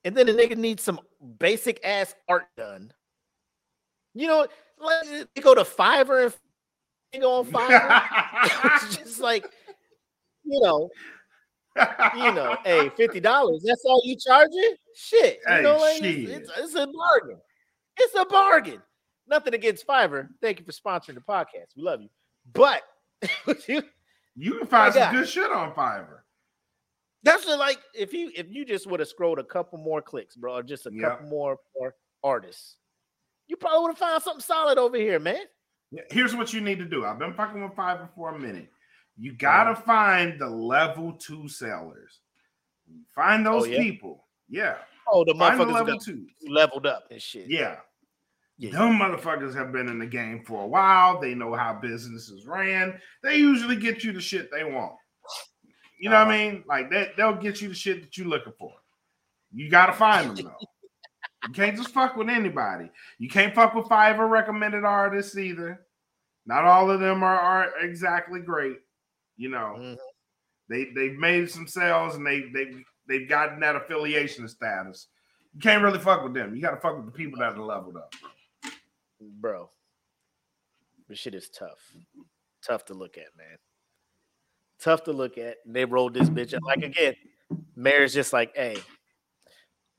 and then the nigga needs some basic ass art done. You know, like they go to Fiverr and they go on Fiverr. it's just like, you know, you know, hey, fifty dollars. That's all you charging? Shit, you Hey, know, like, shit. it's, it's, it's a bargain. It's a bargain. Nothing against Fiverr. Thank you for sponsoring the podcast. We love you, but you- You can find some good shit on Fiverr. that's like if you if you just would have scrolled a couple more clicks, bro, or just a Yeah. couple more, more artists, you probably would have found something solid over here, man. Here's what you need to do. I've been fucking with Fiverr for a minute. You gotta find the level two sellers. Find oh, those yeah? people. Yeah. Oh, the Find the motherfuckers level two. leveled up and shit. Yeah. Yeah. Them motherfuckers have been in the game for a while. They know how businesses ran. They usually get you the shit they want. You know what I mean? Like that, they'll get you the shit that you're looking for. You gotta find them though. you can't just fuck with anybody. You can't fuck with Fiverr recommended artists either. Not all of them are, are exactly great. You know, Mhm. they they've made some sales and they they they've gotten that affiliation status. You can't really fuck with them. You got to fuck with the people that are leveled up. Bro. This shit is tough. Tough to look at, man. Tough to look at. They rolled this bitch up. Like again, Mayor's just like, hey,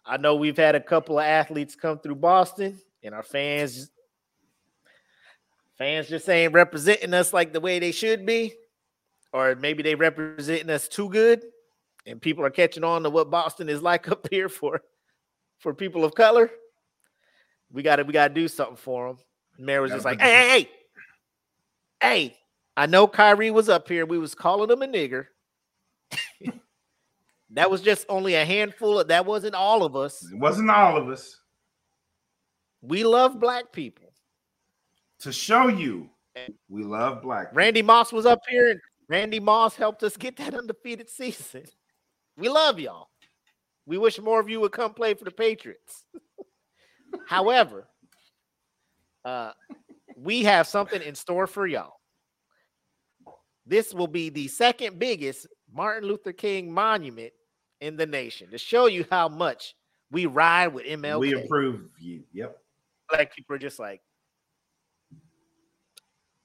I know we've had a couple of athletes come through Boston. and our fans fans just ain't representing us like the way they should be, or maybe they representing us too good, and people are catching on to what Boston is like up here for for people of color. We got to we got to do something for them. Mayor was just like, hey, hey, hey, hey. I know Kyrie was up here. We was calling him a nigger. that was just only a handful. Of, that wasn't all of us. It wasn't all of us. We love black people. To show you we love black. people. Randy Moss was up here, and Randy Moss helped us get that undefeated season. We love y'all. We wish more of you would come play for the Patriots. However, uh, we have something in store for y'all. This will be the second biggest Martin Luther King monument in the nation to show you how much we ride with MLK. We approve you. Yep. black people are just like,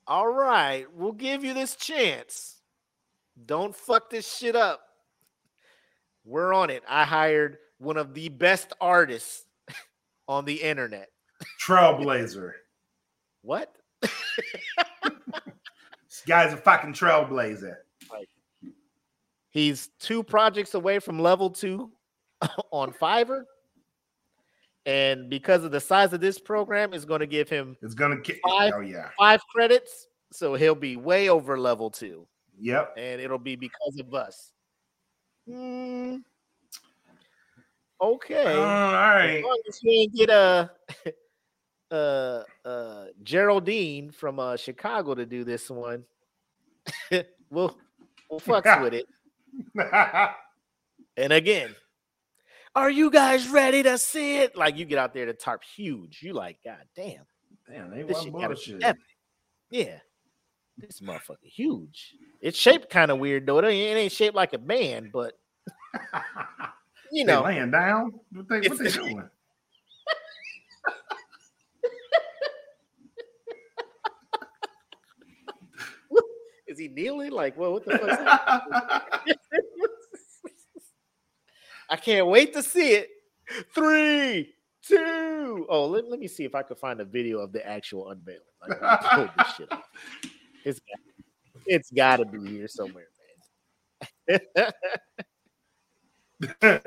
all right, we'll give you this chance. Don't fuck this shit up. We're on it. I hired one of the best artists on the internet. Trailblazer. What? This guy's a fucking trailblazer. He's two projects away from level two on Fiverr. And because of the size of this program, is going to give him It's gonna kick. Five. Oh yeah. five credits. So he'll be way over level two. Yep. and it'll be because of us. Hmm. Okay. Uh, all as right. long as you ain't get a uh uh Geraldine from uh Chicago to do this one, we'll we'll fucks with it. And again, are you guys ready to see it? Like you get out there, to tarp huge. You like, god damn, Damn, they this want shit gotta be bullshit. Yeah. This motherfucker huge. It's shaped kind of weird though. It ain't, it ain't shaped like a band, but you They know, laying down. What they, what they doing? is he kneeling? Like, well, what the fuck? I can't wait to see it. Three, two. Oh, let, let me see if I could find a video of the actual unveiling. Like, when he pulled this shit off. It's it's got to be here somewhere, man.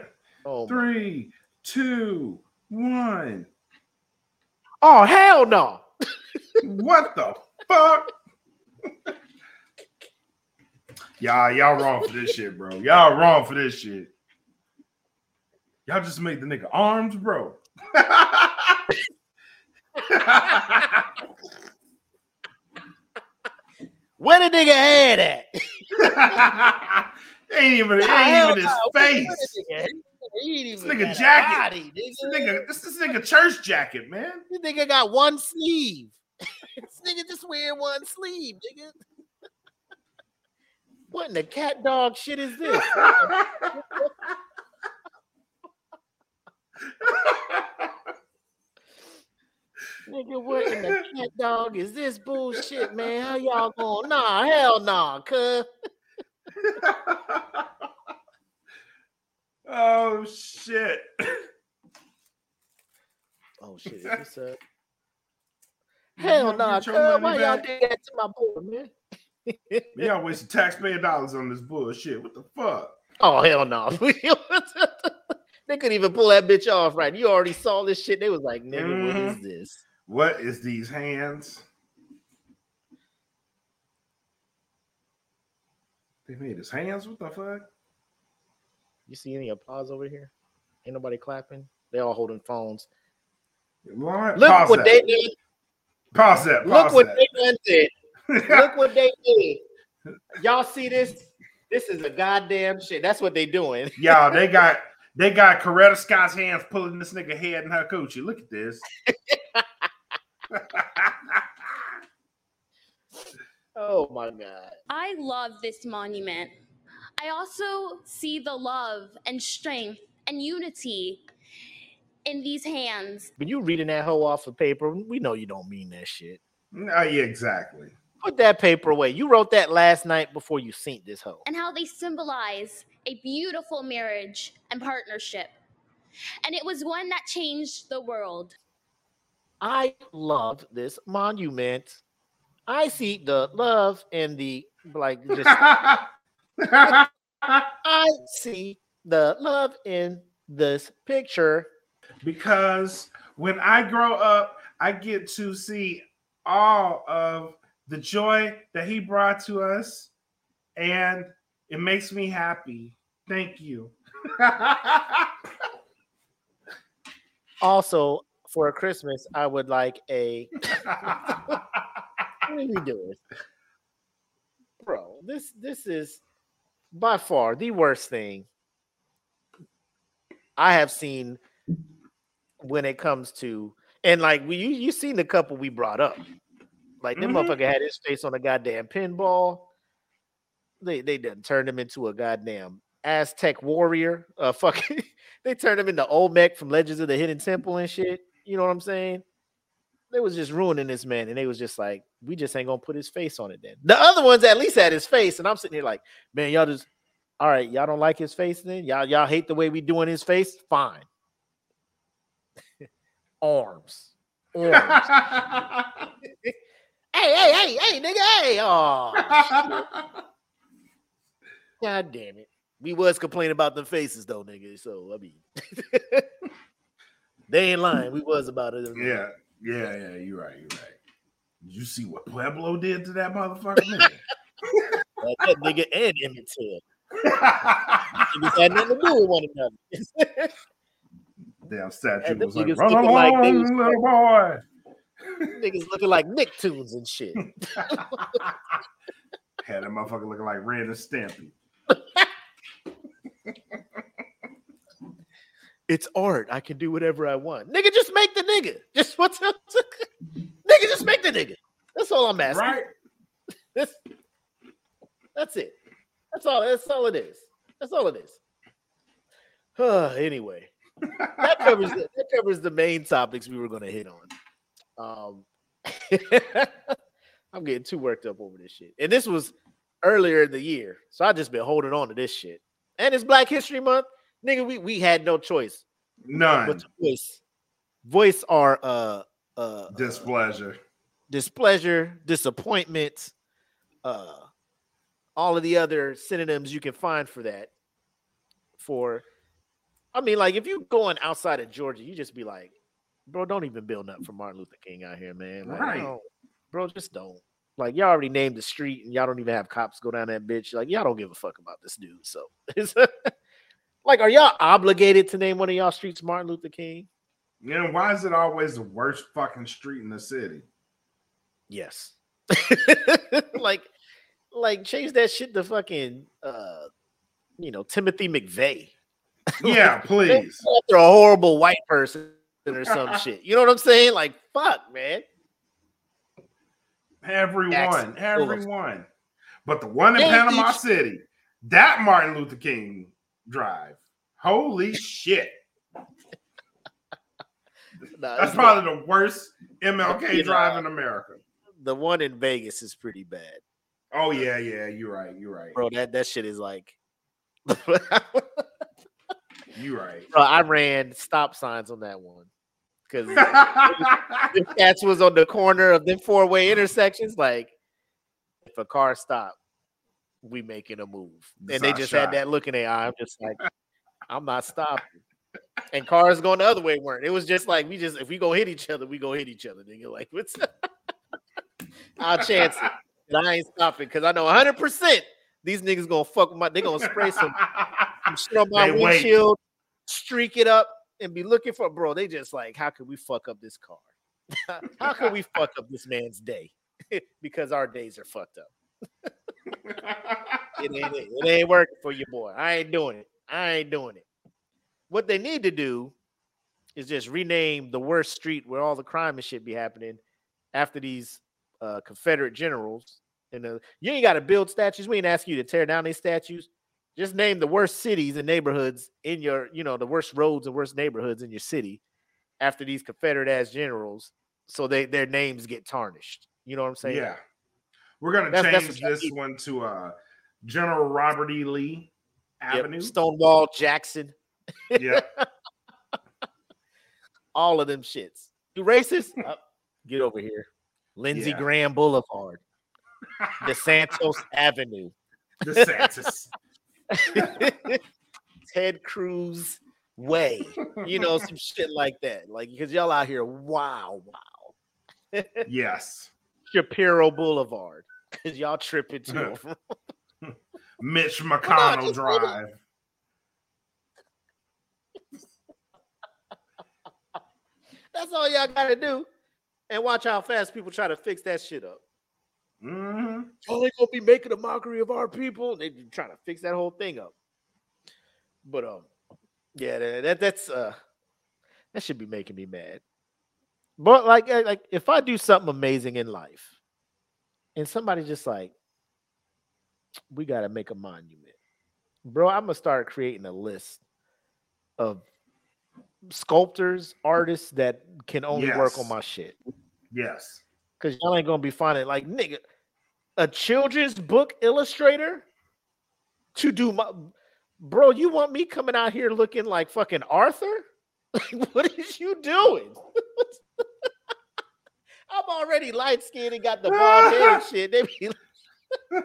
oh, Three, two, one. oh, hell no! What the fuck? y'all, y'all wrong for this shit, bro. Y'all wrong for this shit. Y'all just made the nigga arms, bro. Where the nigga head at? Ain't even, ain't hell even his no. Face. nigga head? He ain't This nigga jacket. body, This nigga. nigga, this this nigga church jacket, man. This nigga got one sleeve. this nigga just wearing one sleeve, nigga. what in the cat dog shit is this? nigga, what in the cat dog is this bullshit, man? How y'all going? Nah, hell nah, cuz. oh shit. Oh shit, is this uh Hell You nah, cuz. Why y'all did that to my boy, man? Y'all wasting taxpayer dollars on this bullshit. What the fuck? Oh hell no. they couldn't even pull that bitch off right. You already saw this shit. They was like, nigga, what is this? What is these hands? They made his hands. What the fuck? You see any applause over here? Ain't nobody clapping. They all holding phones. Lord, Look pause what that. they did. Pause that. Look Pause what that. they done did. Look what they did. Y'all see this? This is a goddamn shit. That's what they doing. Y'all, they got they got Coretta Scott's hands pulling this nigga head in her coochie. Look at this. Oh my god. I love this monument. I also see the love and strength and unity in these hands When you reading that hoe off of paper, we know you don't mean that shit. oh, yeah, exactly. Put that paper away. You wrote that last night before you synced this hoe. and how they symbolize a beautiful marriage and partnership. And it was one that changed the world. I love this monument. I see the love and the like. Just I see the love in this picture. because when I grow up, I get to see all of the joy that he brought to us, and it makes me happy. Thank you. Also, for Christmas, I would like a. what are we doing, bro? This this is by far the worst thing I have seen when it comes to and like we you you seen the couple we brought up. Like that Mhm. motherfucker had his face on a goddamn pinball. They they done turned him into a goddamn Aztec warrior. Uh fucking they turned him into Olmec from Legends of the Hidden Temple and shit. You know what I'm saying? They was just ruining this man, and they was just like, we just ain't gonna put his face on it then. The other ones at least had his face, and I'm sitting here like, man, y'all just all right, y'all don't like his face then? Y'all y'all hate the way we doing his face? Fine. Arms. Arms. hey, hey, hey, hey, nigga, hey. Oh, god damn it. We was complaining about the faces though, nigga. So I mean they ain't lying. We was about it. yeah, yeah, yeah. You're right. You're right. Did you see what Pueblo did to that motherfucker? Man? That nigga and Emmett Till. Niggas had nothing to do with one another. Damn statue was like, run along, like they was little boy. Niggas looking like Nicktoons and shit. Had that motherfucker looking like Ren and Stimpy. It's art. I can do whatever I want. Nigga, just make the nigga. Just what's up? nigga, just make the nigga. That's all I'm asking. Right? That's, that's it. That's all. That's all it is. That's all it is. Uh, anyway, that covers the, that covers the main topics we were going to hit on. Um, I'm getting too worked up over this shit, and this was earlier in the year, so I just been holding on to this shit. And it's Black History Month, nigga. We we had no choice None. voice voice our uh uh uh, Displeasure. displeasure, disappointment, uh, all of the other synonyms you can find for that. For, I mean, like if you going outside of Georgia, you just be like, bro, don't even build up for Martin Luther King out here, man. Like, Right. bro, just don't. Like y'all already named the street, and y'all don't even have cops go down that bitch. Like y'all don't give a fuck about this dude. So, like, are y'all obligated to name one of y'all streets Martin Luther King? You know, why is it always the worst fucking street in the city? Yes. like, like change that shit to fucking uh you know Timothy McVeigh. Yeah, please. After a horrible white person or some shit. You know what I'm saying? Like, fuck, man. Everyone, Jackson everyone. But the one in Yeah, Panama City, that Martin Luther King Drive. Holy shit. Nah, That's probably the worst MLK You know, drive uh, in America. the one in Vegas is pretty bad, Oh, yeah, yeah. You're right. You're right. bro. That that shit is like. You're right. I ran stop signs on that one because the cats was on the corner of them four way intersections. Like, if a car stopped, we making a move, and they just shot. had that look in their eye. I'm just like, I'm not stopping. And cars going the other way weren't. It was just like we just if we go hit each other, we go hit each other. Nigga, like what's I'll chance it. And I ain't stopping because I know 100 percent these niggas gonna fuck with my. They gonna spray some, some shit on my They wait. windshield, streak it up, and be looking for bro. They just like, how could we fuck up this car? how could we fuck up this man's day? because our days are fucked up. It ain't it. It ain't working for you, boy. I ain't doing it. I ain't doing it. What they need to do is just rename the worst street where all the crime and shit be happening after these uh, Confederate generals. And uh, you ain't got to build statues. We ain't ask you to tear down these statues. Just name the worst cities and neighborhoods in your, you know, the worst roads and worst neighborhoods in your city after these Confederate ass generals, so they their names get tarnished. You know what I'm saying? yeah. We're going to That's- that's change what I this one to uh, General Robert E. Lee Yep. Avenue. Stonewall Jackson, Yeah. all of them shits. You racist? Uh, get over here. Lindsey Yeah. Graham Boulevard, DeSantos Avenue, DeSantis. Ted Cruz Way. You know, some shit like that. Like because y'all out here, wow, wow. yes. Shapiro Boulevard. Because y'all tripping too. Mitch Well, no, McConnell Drive. That's all y'all gotta do. And watch how fast people try to fix that shit up. hmm Oh, they gonna be making a mockery of our people. They trying to fix that whole thing up. But um, yeah, that, that that's uh, that should be making me mad. But like, eh, like if I do something amazing in life, and somebody just like, we gotta make a monument, bro. I'm gonna start creating a list of sculptors, artists that can only work on my shit. Yes. Cause y'all ain't gonna be finding like nigga, a children's book illustrator to do my bro. You want me coming out here looking like fucking Arthur? Like, what is you doing? I'm already light skinned and got the bald head and shit. They be like,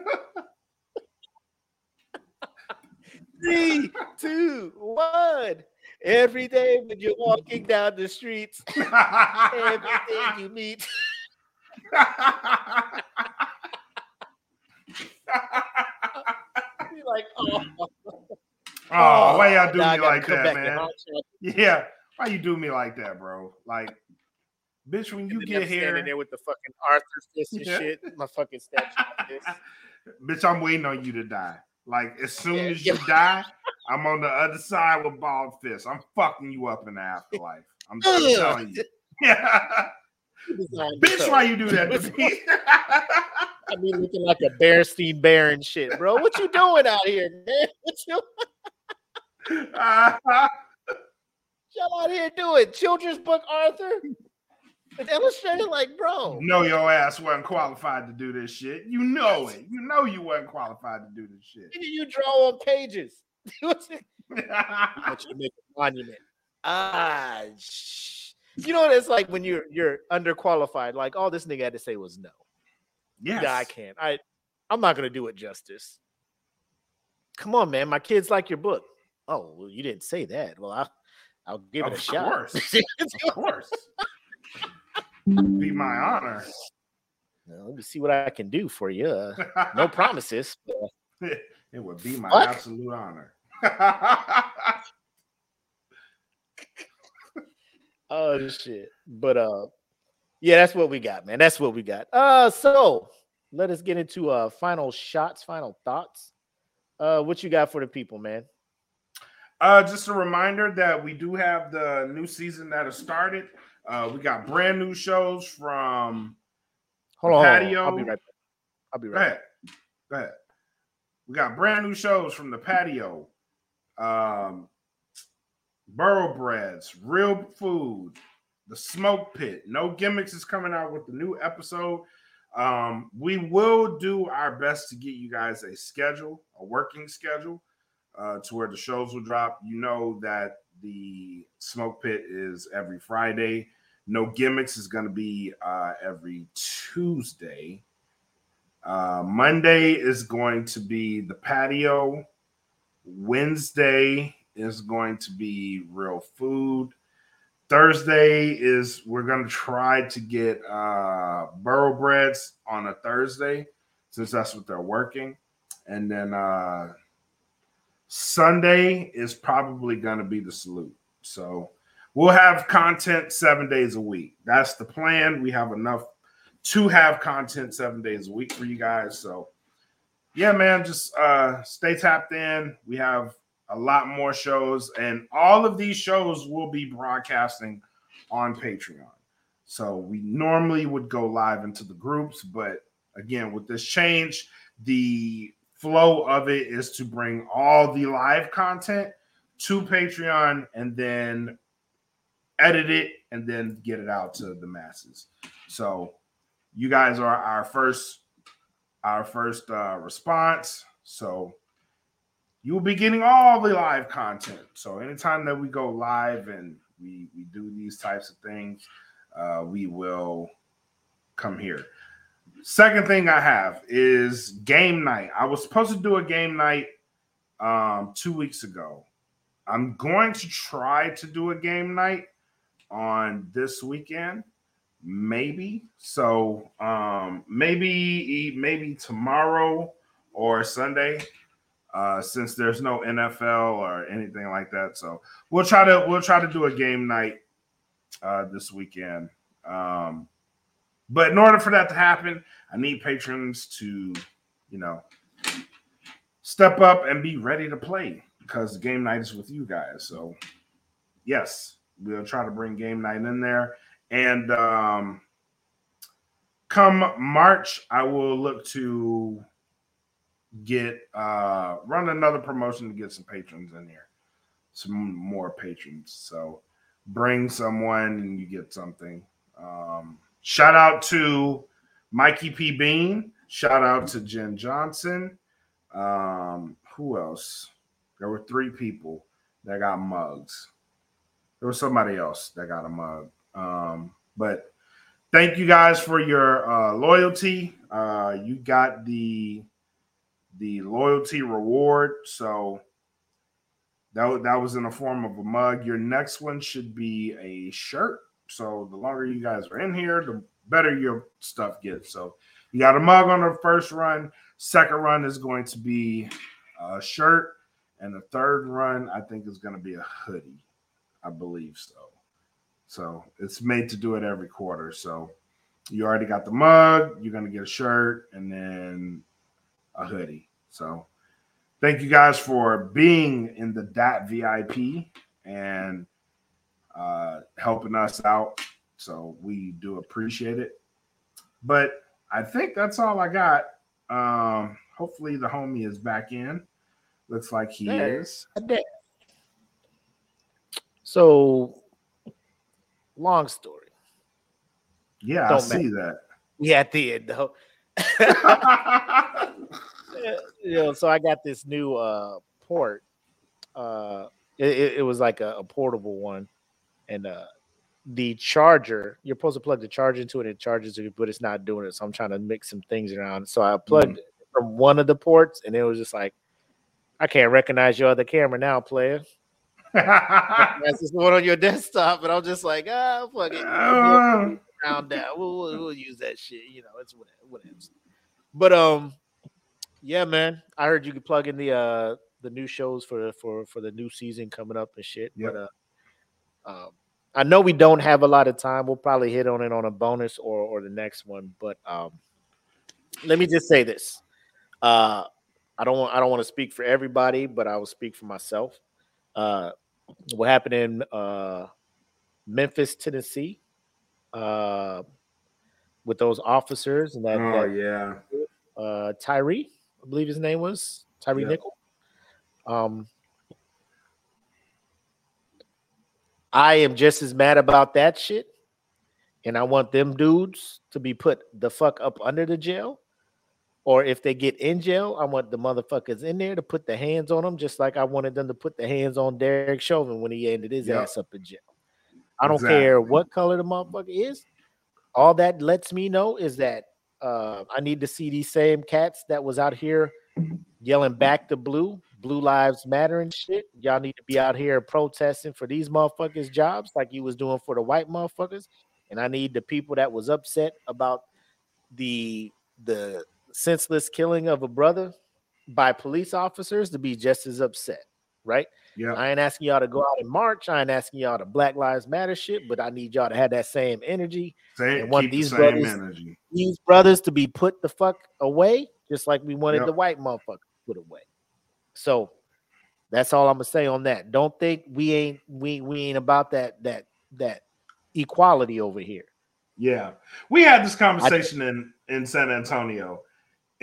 three, two, one. Every day when you're walking down the streets, everything you meet. Be like, oh, oh, why y'all do me like that, man? Yeah. Why you do me like that, bro? Like, bitch, when you get I'm here, standing there with the fucking Arthur fist and Yeah. shit, my fucking statue bitch, I'm waiting on you to die. Like, as soon Yeah, as you die, I'm on the other side with bald fists. I'm fucking you up in the afterlife. I'm just telling you. Yeah. Bitch, why you do that to me? I mean, looking like a Berenstain Bear and shit, bro. What you doing out here, man? What you y'all out here doing? Children's book, Arthur? An illustrator, like, bro. know your ass wasn't qualified to do this shit. You know it. You know you wasn't qualified to do this shit. Nigga, You draw on pages. What you want you to make a monument. Ah, sh- you know what it's like when you're you're underqualified. Like all this nigga had to say was no. yes. Yeah, I can't. I I'm not gonna do it justice. Come on, man. My kids like your book. Oh, well, you didn't say that. Well, I I'll give it a Of shot. Of course. Be my honor. Now, let me see what I can do for you. Uh, no promises. but, It would be my Fuck. absolute honor. Oh shit. But uh yeah, that's what we got, man. That's what we got. Uh so let us get into uh final shots, final thoughts. Uh what you got for the people, man? Uh, just a reminder that we do have the new season that has started. Uh, we got brand new shows from. Hold on, hold on. patio. I'll be right back. I'll be right back. ahead. Go ahead. We got brand new shows from the patio. Um, Burrowbreads, Real Food, The Smoke Pit. No Gimmicks is coming out with the new episode. Um, we will do our best to get you guys a schedule, a working schedule, uh, to where the shows will drop. You know that the Smoke Pit is every Friday. No Gimmicks is going to be uh, every Tuesday. Uh, Monday is going to be the patio. Wednesday is going to be real food. Thursday is we're going to try to get uh, Burrowbreads on a Thursday since that's what they're working. And then uh, Sunday is probably going to be the salute. So we'll have content seven days a week. That's the plan. We have enough to have content seven days a week for you guys. So yeah, man, just uh stay tapped in. We have a lot more shows, and all of these shows will be broadcasting on Patreon. So we normally would go live into the groups, but again, with this change, the flow of it is to bring all the live content to Patreon and then edit it and then get it out to the masses. So you guys are our first our first uh, response. So you will be getting all the live content. So anytime that we go live and we we do these types of things, uh, we will come here. Second thing I have is game night. I was supposed to do a game night um, two weeks ago. I'm going to try to do a game night on this weekend, maybe. So um, maybe maybe tomorrow or Sunday, uh, since there's no NFL or anything like that. So we'll try to we'll try to do a game night uh, this weekend. Um, but in order for that to happen, I need patrons to, you know, step up and be ready to play because game night is with you guys. So, yes, we'll try to bring game night in there. And um, come March, I will look to get uh run another promotion to get some patrons in here, some more patrons. So bring someone and you get something. Um, shout out to Mikey P. Bean. Shout out to Jen Johnson. Um, who else? There were three people that got mugs. There was somebody else that got a mug. Um, but thank you guys for your uh, loyalty. Uh, you got the the loyalty reward. So that, that was in the form of a mug. Your next one should be a shirt. So the longer you guys are in here, the better your stuff gets. So you got a mug on the first run. Second run is going to be a shirt. And the third run, I think, is going to be a hoodie. I believe so. So it's made to do it every quarter. So you already got the mug, you're going to get a shirt, and then a hoodie. So thank you guys for being in the DAT VIP and uh, helping us out. So we do appreciate it. But I think that's all I got. Um, hopefully the homie is back in. Looks like he Yeah. is. So, long story. Yeah, I Don't see that. Yeah, at the end though. you know, so I got this new uh port. Uh it, it, was like a, a portable one, and uh the charger, you're supposed to plug the charger into it, it charges it, but it's not doing it. So I'm trying to mix some things around. So I plugged it from one of the ports, and it was just like, I can't recognize your other camera now, player. That's just one on your desktop, and I'm just like, ah, fuck it. Uh, round down. We'll, we'll, we'll use that shit. You know, it's whatever. whatever. But um, yeah, man. I heard you could plug in the uh the new shows for for for the new season coming up and shit. Yep. But uh, um, I know we don't have a lot of time. We'll probably hit on it on a bonus or or the next one. But um, let me just say this. Uh, I don't want I don't want to speak for everybody, but I will speak for myself. Uh, what happened in uh Memphis, Tennessee, uh, with those officers and that, oh that yeah. uh, Tyre, I believe his name was Tyre Yeah. Nickel. Um, I am just as mad about that shit, and I want them dudes to be put the fuck up under the jail. Or if they get in jail, I want the motherfuckers in there to put the hands on them, just like I wanted them to put the hands on Derek Chauvin when he ended his Yep. ass up in jail. I don't care what color the motherfucker is. All that lets me know is that uh, I need to see these same cats that was out here yelling back to blue, blue lives matter and shit. Y'all need to be out here protesting for these motherfuckers' jobs like you was doing for the white motherfuckers. And I need the people that was upset about the the senseless killing of a brother by police officers to be just as upset, right? Yeah. I ain't asking y'all to go out and march. I ain't asking y'all to Black Lives Matter shit, but I need y'all to have that same energy. Same, And want keep the these brothers- energy. These brothers to be put the fuck away, just like we wanted Yep. the white motherfucker put away. So that's all I'm gonna say on that. Don't think we ain't we we ain't about that that that equality over here. Yeah, we had this conversation in in San Antonio.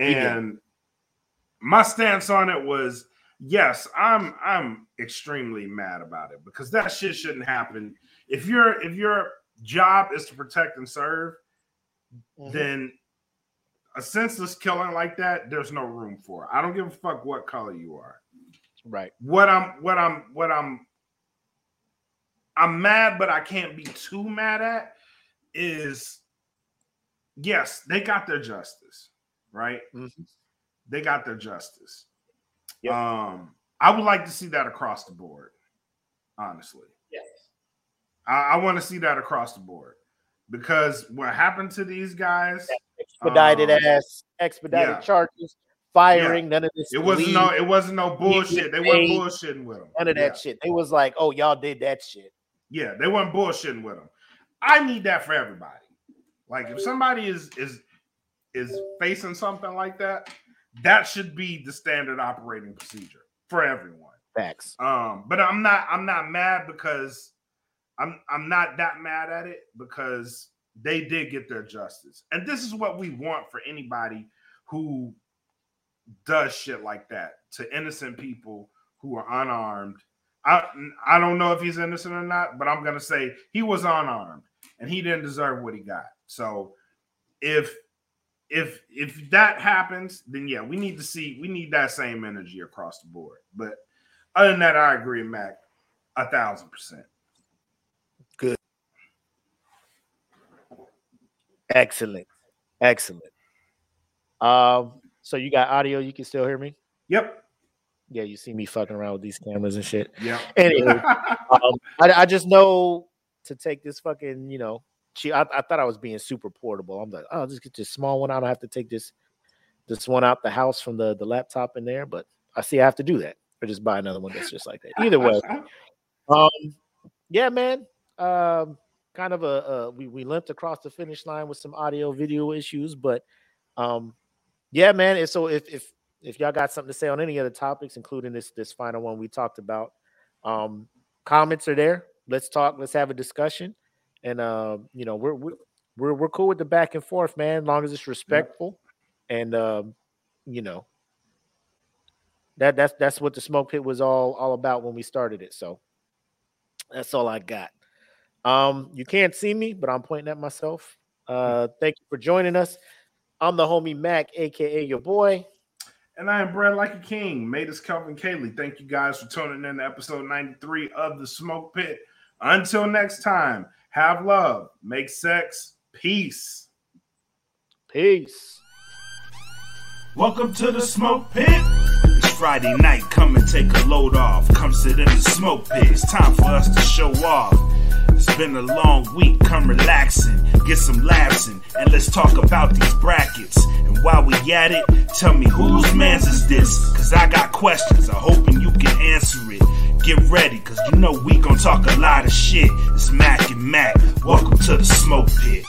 And my stance on it was yes, I'm I'm extremely mad about it because that shit shouldn't happen. If your if your job is to protect and serve, Mhm. then a senseless killing like that, there's no room for. I don't give a fuck what color you are. Right. What I'm what I'm what I'm I'm mad, but I can't be too mad at is yes, they got their justice, right? Mhm. They got their justice. Yep. Um, I would like to see that across the board, honestly. Yes. I, I want to see that across the board because what happened to these guys, Expedited Um, ass, expedited yeah. charges, firing, none of this. it wasn't leave, no, it wasn't no bullshit. They weren't bullshitting with them. none of that shit. They was like, oh, y'all did that shit. Yeah, they weren't bullshitting with them. I need that for everybody. Like if somebody is is is facing something like that, that should be the standard operating procedure for everyone. Facts. Um, but I'm not I'm not mad because I'm I'm not that mad at it because they did get their justice. And this is what we want for anybody who does shit like that to innocent people who are unarmed. I I don't know if he's innocent or not, but I'm gonna say he was unarmed and he didn't deserve what he got. So if if if that happens, then yeah, we need to see we need that same energy across the board. But other than that, I agree, Mac, a thousand percent. Good. Excellent. Excellent. Um, so you got audio, you can still hear me? Yep. Yeah, you see me fucking around with these cameras and shit. Yeah. Anyway, um, I, I just know to take this fucking, you know, she, I, I thought I was being super portable. I'm like, oh, just get this small one I don't have to take this this one out the house from the the laptop in there, but I see I have to do that or just buy another one that's just like that. Either way, um, yeah, man. Um, kind of a, a we we limped across the finish line with some audio video issues, but um, yeah, man. And so if if if y'all got something to say on any other topics, including this this final one we talked about, um, comments are there. Let's talk. Let's have a discussion, and uh, you know we're we're we're, cool with the back and forth, man. As long as it's respectful, and um, you know that that's that's what the smoke pit was all all about when we started it. So that's all I got. Um, you can't see me, but I'm pointing at myself. Uh, thank you for joining us. I'm the homie Mac, aka your boy. And I am Brad like a king. Made us Kelvin Cayley. Thank you guys for tuning in to episode 93 of the Smoke Pit. Until next time, have love, make sex, peace. Peace. Welcome to the smoke pit. It's Friday night, come and take a load off. Come sit in the smoke pit. It's time for us to show off. It's been a long week, come relaxing, get some laughs in, and let's talk about these brackets. And while we at it, tell me whose man's is this? Cause I got questions, I'm hoping you can answer it. Get ready, cause you know we gon' talk a lot of shit. It's Mac and Mac. Welcome to the smoke pit.